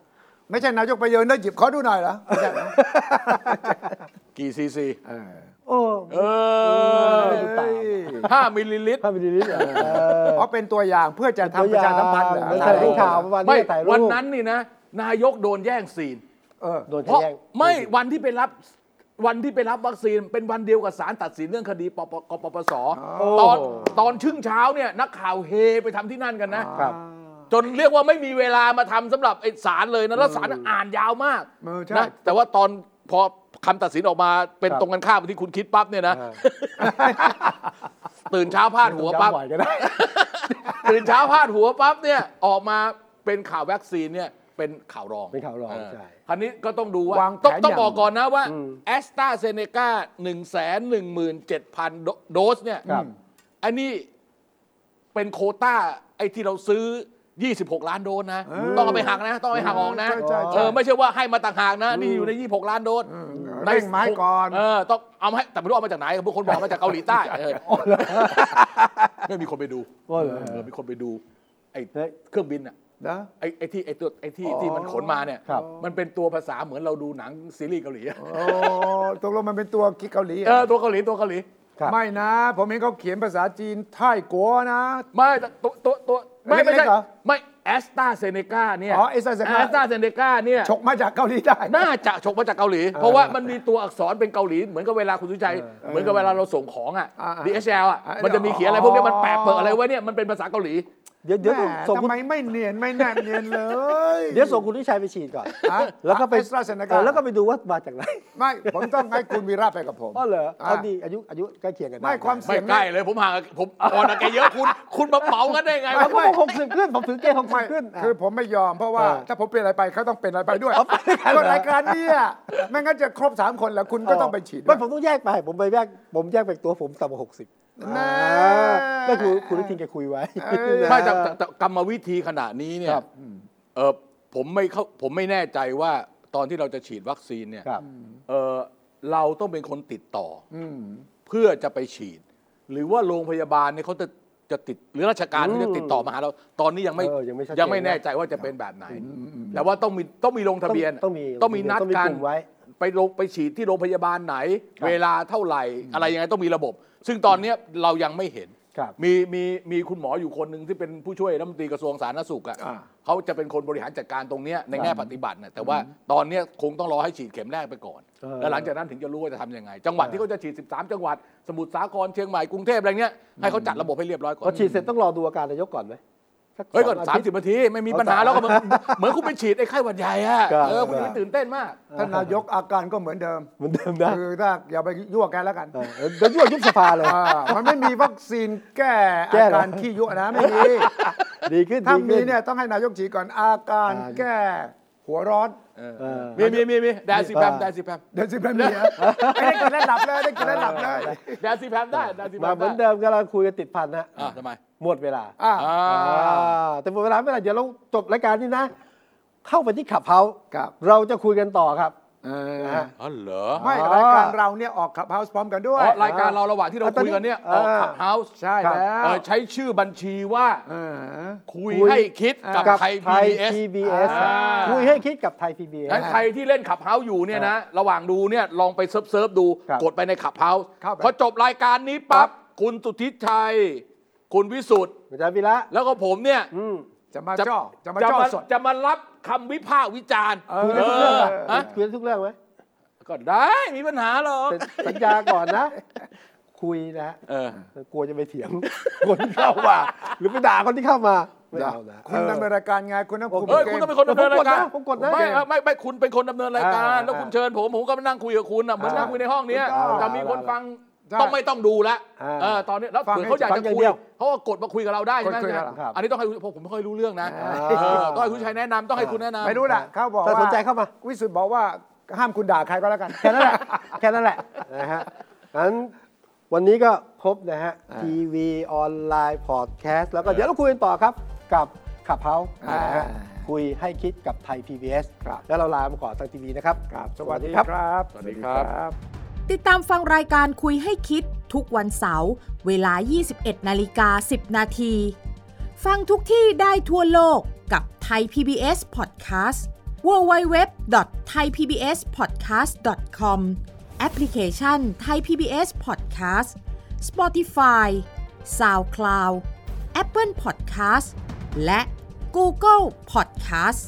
ไม่ใช่นายกไปเยินแล้วหยิบขอดูหน่อยเหรอไม่ใช่นะกี่ซีซี โอ้ เออไม่รู้ตาม ห้ามิลลิลิตร ภาพวิดีโอนี้เหรอเออเพราะเป็นตัวอย่างเพื่อจะทำประชาสัมพันธ์เหรอเหมือนแถลงข่าวประมาณนี้ไม่ถ่ายรูปวันนั้นนี่นะ นายกโดนแย่งซีน เออ โดนเพราะแย่งไม่วันที่ไปรับ วันที่ไปรับวัคซีนเป็นวันเดียวกับศาลตัดสินเรื่องคดีปปกปปสโอ้ตอนตอนชึ่งเช้าเนี่ยนักข่าวเฮไปทำที่นั่นกันนะ ครับ จนเรียกว่าไม่มีเวลามาทำสำหรับไอ้ศาลเลยนะแล้วศาลอ่านยาวมากเออใช่นะแต่ว่าตอนพอคำตัดสินออกมาเป็นครับ ตรงกันข้ามกับที่คุณคิดปั๊บเนี่ยนะอ่าตื่นเช้าพาดหัวปั๊บ ย้ำบ่อยก็ได้ ตื่นเช้าพาดหัวปั๊บเนี่ยออกมาเป็นข่าววัคซีนเนี่ย เป็นข่าวรองเป็นข่าวรองเใช่คราวนี้ก็ต้องดูว่าวางแผนต้องต้องอย่างบอกก่อนนะว่าอืมแอสตราเซเนกาหนึ่งแสนหนึ่งหมื่นเจ็ดพันโดสเนี่ยครับอันนี้เป็นโควต้าไอ้ที่เราซื้อ 26 ล้านโดสนะ ต้องเอาไปหักนะ ต้องเอาไปหักออกนะใช่ใช่เอใช่อไม่ใช่ว่าให้มาต่างหากนะ นี่อยู่ใน 26 ล้านโดสเร่งไม้ก่อนเออต้องเอามาให้แต่ไม่รู้เอามาจากไหนบางคนบอกมาจากเกาหลีใต้เออไม่มีคนไปดูโอ้เหรอเออมีคนไปดูไอ้เฮ้ยเครื่องบินอะ นะ ไอ้ไอ้ที่ไอ้ตัวไอ้ที่อ๋อที่มันขนมาเนี่ย ครับ มันเป็นตัวภาษาเหมือนเราดูหนังซีรีส์เกาหลีอะโอ้ตกลงมันเป็นตัวกิเกาหลีเออตัวเกาหลีตัวเกาหลี ครับ ไม่นะ ผมเห็นเขาเขียนภาษาจีนไทยกัวนะ ไม่แต่ตัวตัวตัวไม่ไม่เล็ใช่กๆเหรอไม่แอสตราเซเนกาเนี่ยอ๋อ AstraZeneca แอสตราเซเนกาเนี่ย ฉกมาจากเกาหลีใต้น่าจะฉกมาจากเกาหลี เพราะว่ามันมีตัวอักษรเป็นเกาหลี เหมือนกับเวลาคุณสุชัยเหมือนกับเวลาเราส่งของอะ อ่า DHL อะอ่ามันจะมีเขียนอะไรพวกเนี้ยมันแปะเปิดอะไรไว้เนี่ยมันเป็นภาษาเกาหลี เดี๋ยวเดี๋ยวแหม่ส่งคุณทำไมไม่เนียนไม่แนบเนียนเลยเดี๋ยวส่งคุณทิชัยไปฉีดก่อน ฮะแล้วก็ไป AstraZeneca เออแล้วก็ไปดูว่ามาจากไหนไม่ ผมต้องให้คุณวีระไปกับผม อ๋อเหรอเอาอะดีอายุอายุใกล้เคียงกันด้ไม่ความไม่ใกล้เลยผมห่างกับผมอ่อนกับแกเยอะคุณ คุณมาเหมากันได้ไงแล้ววะก็หกสิบขึ้นผมถือเกณฑ์หกสิไม่บขึ้นอะ คือผมไม่ยอมเพราะว่าเออถ้าผมเป็นอะไรไปเขาต้องเป็นอะไรไปด้วยเอาไปด้วยกันเหรอ ก็รายการเนี้ไม่งั้นจะครบสามคนแล้วคุณก็ต้องไปฉีดไม่ผมต้องแยกไป ผมไปแยกผมแยกไปตัวผมต่ำกว่าหกสิบแน่ ก็คือคุณทิทินแกคุยไว้เออไม่แต่แต่แต่กรรมวิธีขนาดนี้เนี่ยครับเออผมไม่เข้าผมไม่แน่ใจว่าตอนที่เราจะฉีดวัคซีนเนี่ยครับเออเราต้องเป็นคนติดต่อออืมเพื่อจะไปฉีด หรือว่าโรงพยาบาลเนี่ยเขาจะจะติดหรือราชการเขาจะติดต่อมาหาเราตอนนี้ยังไม่เออยังไม่ชัดเจนยังไม่แน่ใจว่าจะเป็นแบบไหน แต่ว่าต้องมีต้องมีลงทะเบียนต้องมีต้องมีนัดต้องมีกักนลุ่มไว้ไปลงไปฉีดที่โรงพยาบาลไหนครับเวลาเท่าไหร่ อะไรยังไงต้องมีระบบ ซึ่งตอนเนี้ยเรายังไม่เห็น ครับมีมีมีคุณหมออยู่คนหนึ่งที่เป็นผู้ช่วยรัฐมนตรีกระทรวงสาธารณสุขอะอ่า เขาจะเป็นคนบริหารจัดการตรงเนี้ยในแง่ปฏิบัตินะแต่ว่าตอนเนี้ยคงต้องรอให้ฉีดเข็มแรกไปก่อน เออ แล้วหลังจากนั้นถึงจะรู้ว่าจะทำยังไง จังหวัดที่เขาจะฉีด 13 จังหวัด สมุทรสาครเชียงใหม่กรุงเทพอะไรเงี้ยให้เขาจัดระบบให้เรียบร้อยก่อน พอฉีดเสร็จต้องรอดูอาการนายกก่อนไหม เฮ้ยก่อนสองสามทิตสิย์บนาทีไม่มีปัญหาแล้วก็เหมือนเหมือนคุณไปฉีดไอ้ไข้หวัดใหญ่อะครับเออคุณจะไปตื่นเต้นมากท่านนายกอาการก็เหมือนเดิมเหมือนเดิมนะคือถ้าอย่าไปยั่วแกแล้วกันเออเดี๋ยวยั่วยุบสภาเลยอ่ามันไม่มีวัคซีนแก้แก้อาเหรอการขี้ยั่วนะไม่มีดีขึ้นถ้าดีมีขึ้นเนี่ยต้องให้นายกฉีดก่อนอาการอ่าแก้หัวร้อนเออ มีมีมีมี diazepam อ่า diazepam เดี๋ยวสิแป๊บนึงนะไอ้ได้กินแล้วหลับเลยได้กินแล้วหลับเลยแดซิแพมได้แดซิแพมามเหมือนได้เดิมกำลังคุยกันติดพันนะอ่าทำไมหมดเวลาอ่าอ่าอ่าแต่หมดเวลาไม่เป็นไรเดี๋ยวเราจบรายการนี้นะ เข้าไปที่ Clubhouse ครับ เราจะคุยกันต่อครับ เออนะฮะ อ๋อเหรอไม่อ๋อรายการเราเนี่ยออก Clubhouse พร้อมกันด้วย อ๋อรายการเราระหว่างที่เราคุยกันเนี่ยอะตอนนี้อ่าออก Clubhouse ใช่แล้วใช้ชื่อบัญชีว่าเออ คุยคุย ให้คิดกับกับไทยไทย PBS PBS อ่า คุยให้คิดกับไทย PBS งั้นใครที่เล่น Clubhouse อยู่เนี่ยนะ ระหว่างดูเนี่ยลองไป search search ดู ครับกดไปใน Clubhouse เข้าไป พอจบรายการนี้ปั๊บ คุณสุทธิชัย คุณวิสุทธิ์อาจารย์วีระ แล้วก็ผมเนี่ย อืม จะมาจะจ่อจะมาจะจ่อมาสดจะมารับคำวิพากษ์วิจารณ์เออคุยได้ทุกเรื่องไหมฮะคุยได้ทุกเรื่องไหมก็ได้มีปัญหาหรอกแต่สัญญาก่อนนะ คุยนะฮะเออกลัวจะไปเถียงคนที่เข้ามาหรือไปด่าคนที่เข้ามาไม่เอานะคุณดำเนินรายการไงคุณต้องคุมเอ้ยเกคุณมต้องเป็นคนดำเนินรายการผมกดนะผมกดนะไม่ไม่ไม่ไม่คุณเป็นคนดำเนินรายการอ่าแล้วคุณเชิญผมผมก็มานั่งคุยกับคุณอะเหมือนนั่งคุยในห้องเนี้ยถูกต้องจะมีคนฟังใช่ ต้องไม่ต้องดูละอ่าเออตอนนี้แล้วฟังเผื่อเขาอยากฟัจะงอย่างคุยเดียวเขาก็กดมาคุยกับเราได้ใช่ไหมกดคุยกับเราครับอันนี้ต้องให้เพราะผมไม่ค่อยรู้เรื่องนะอ่าเออต้องให้คุณชัยแนะนำต้องให้คุณแนะนำไม่รู้แหละเขาบอกถ้าว่าสนใจเข้ามาวิสุทธ์บอกว่าห้ามคุณด่าใครก็แล้วกันแค่นั้นแหละแค่นั้นแหละนะฮะงั้นวันนี้ก็ครบนะฮะอ่าทีวีออนไลน์พอดแคสต์แล้วก็เดี๋ยวเราคุยกันต่อครับกับขับเฮาส์นะฮะอ่าคุยให้คิดกับไทย PBS ครับแล้วเราลาไปก่อนทางทีวีนะครับครับสวัสดีครับ สวัสดีครับ ติดตามฟังรายการคุยให้คิดทุกวันเสาร์เวลา 21 นาฬิกา 10 นาที ฟังทุกที่ได้ทั่วโลกกับไทย PBS Podcast www.thaipbspodcast.com แอปพลิเคชัน Thai PBS Podcast Spotify SoundCloud Apple Podcast และ Google Podcast